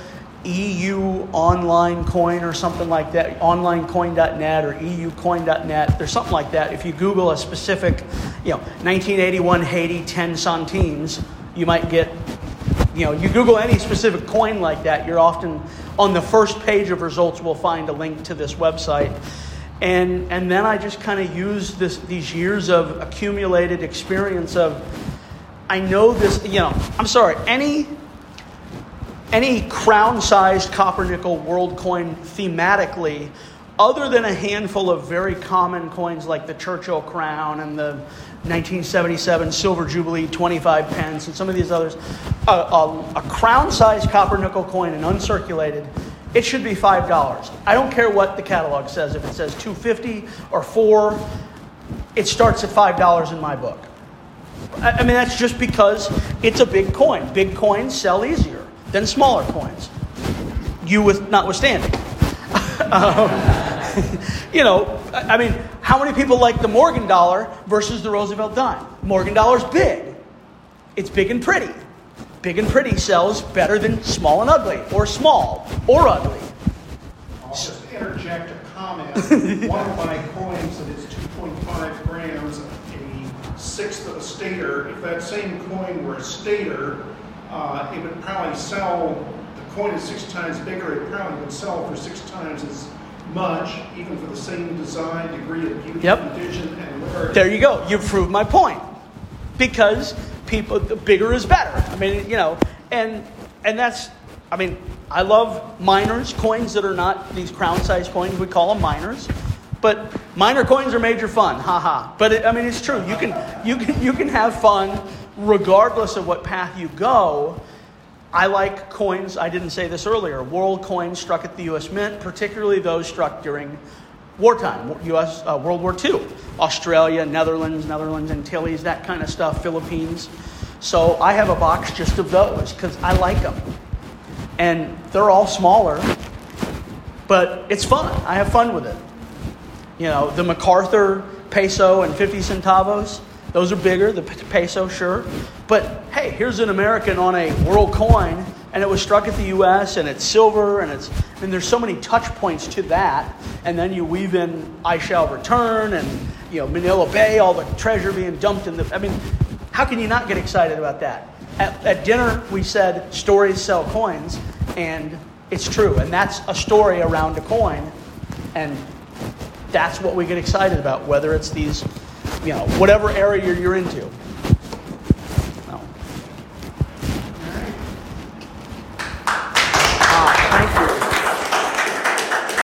EU online coin or something like that, onlinecoin.net or eucoin.net. There's something like that. If you Google a specific, you know, 1981 Haiti 10 centimes, you might get, you know, you Google any specific coin like that, you're often on the first page of results We'll find a link to this website. And, and then I just kind of use this, these years of accumulated experience of, I know this, you know, I'm sorry, any any crown sized copper nickel world coin thematically other than a handful of very common coins like the Churchill Crown and the 1977 Silver Jubilee 25 pence and some of these others, a, a, a crown sized copper nickel coin and uncirculated, it should be $5. I don't care what the catalog says, if it says 250 or 4 it starts at $5 in my book. I mean, that's just because it's a big coin. Big coins sell easier than smaller coins. You with notwithstanding. um, you know, I mean, how many people like the Morgan dollar versus the Roosevelt dime? Morgan dollar's big. It's big and pretty. Big and pretty sells better than small and ugly, or small, or ugly. I'll just interject a comment. One of my coins that is 2.5 grams, a sixth of a stater, if that same coin were a stater, uh, it would probably sell, the coin is six times bigger, it probably would sell for six times as much, even for the same design, degree of beauty, Yep. condition, and rarity. There you go. You've proved my point. Because people, the bigger is better. I mean, you know, and and that's, I mean, I love minors, coins that are not these crown-sized coins. We call them minors. But minor coins are major fun, haha. But it, I mean, it's true. You can you can you can have fun regardless of what path you go. I like coins. I didn't say this earlier. World coins struck at the U.S. Mint, particularly those struck during wartime, U.S. Uh, World War II, Australia, Netherlands, Netherlands Antilles, that kind of stuff, Philippines. So I have a box just of those because I like them, and they're all smaller, but it's fun. I have fun with it. You know, the MacArthur peso and 50 centavos, those are bigger, the peso, sure. But hey, here's an American on a world coin, and it was struck at the US, and it's silver, and it's, mean, there's so many touch points to that. And then you weave in I shall return, and, you know, Manila Bay, all the treasure being dumped in the, I mean, how can you not get excited about that? At, at dinner, we said stories sell coins, and it's true. And that's a story around a coin. And that's what we get excited about, whether it's these, you know, whatever area you're into.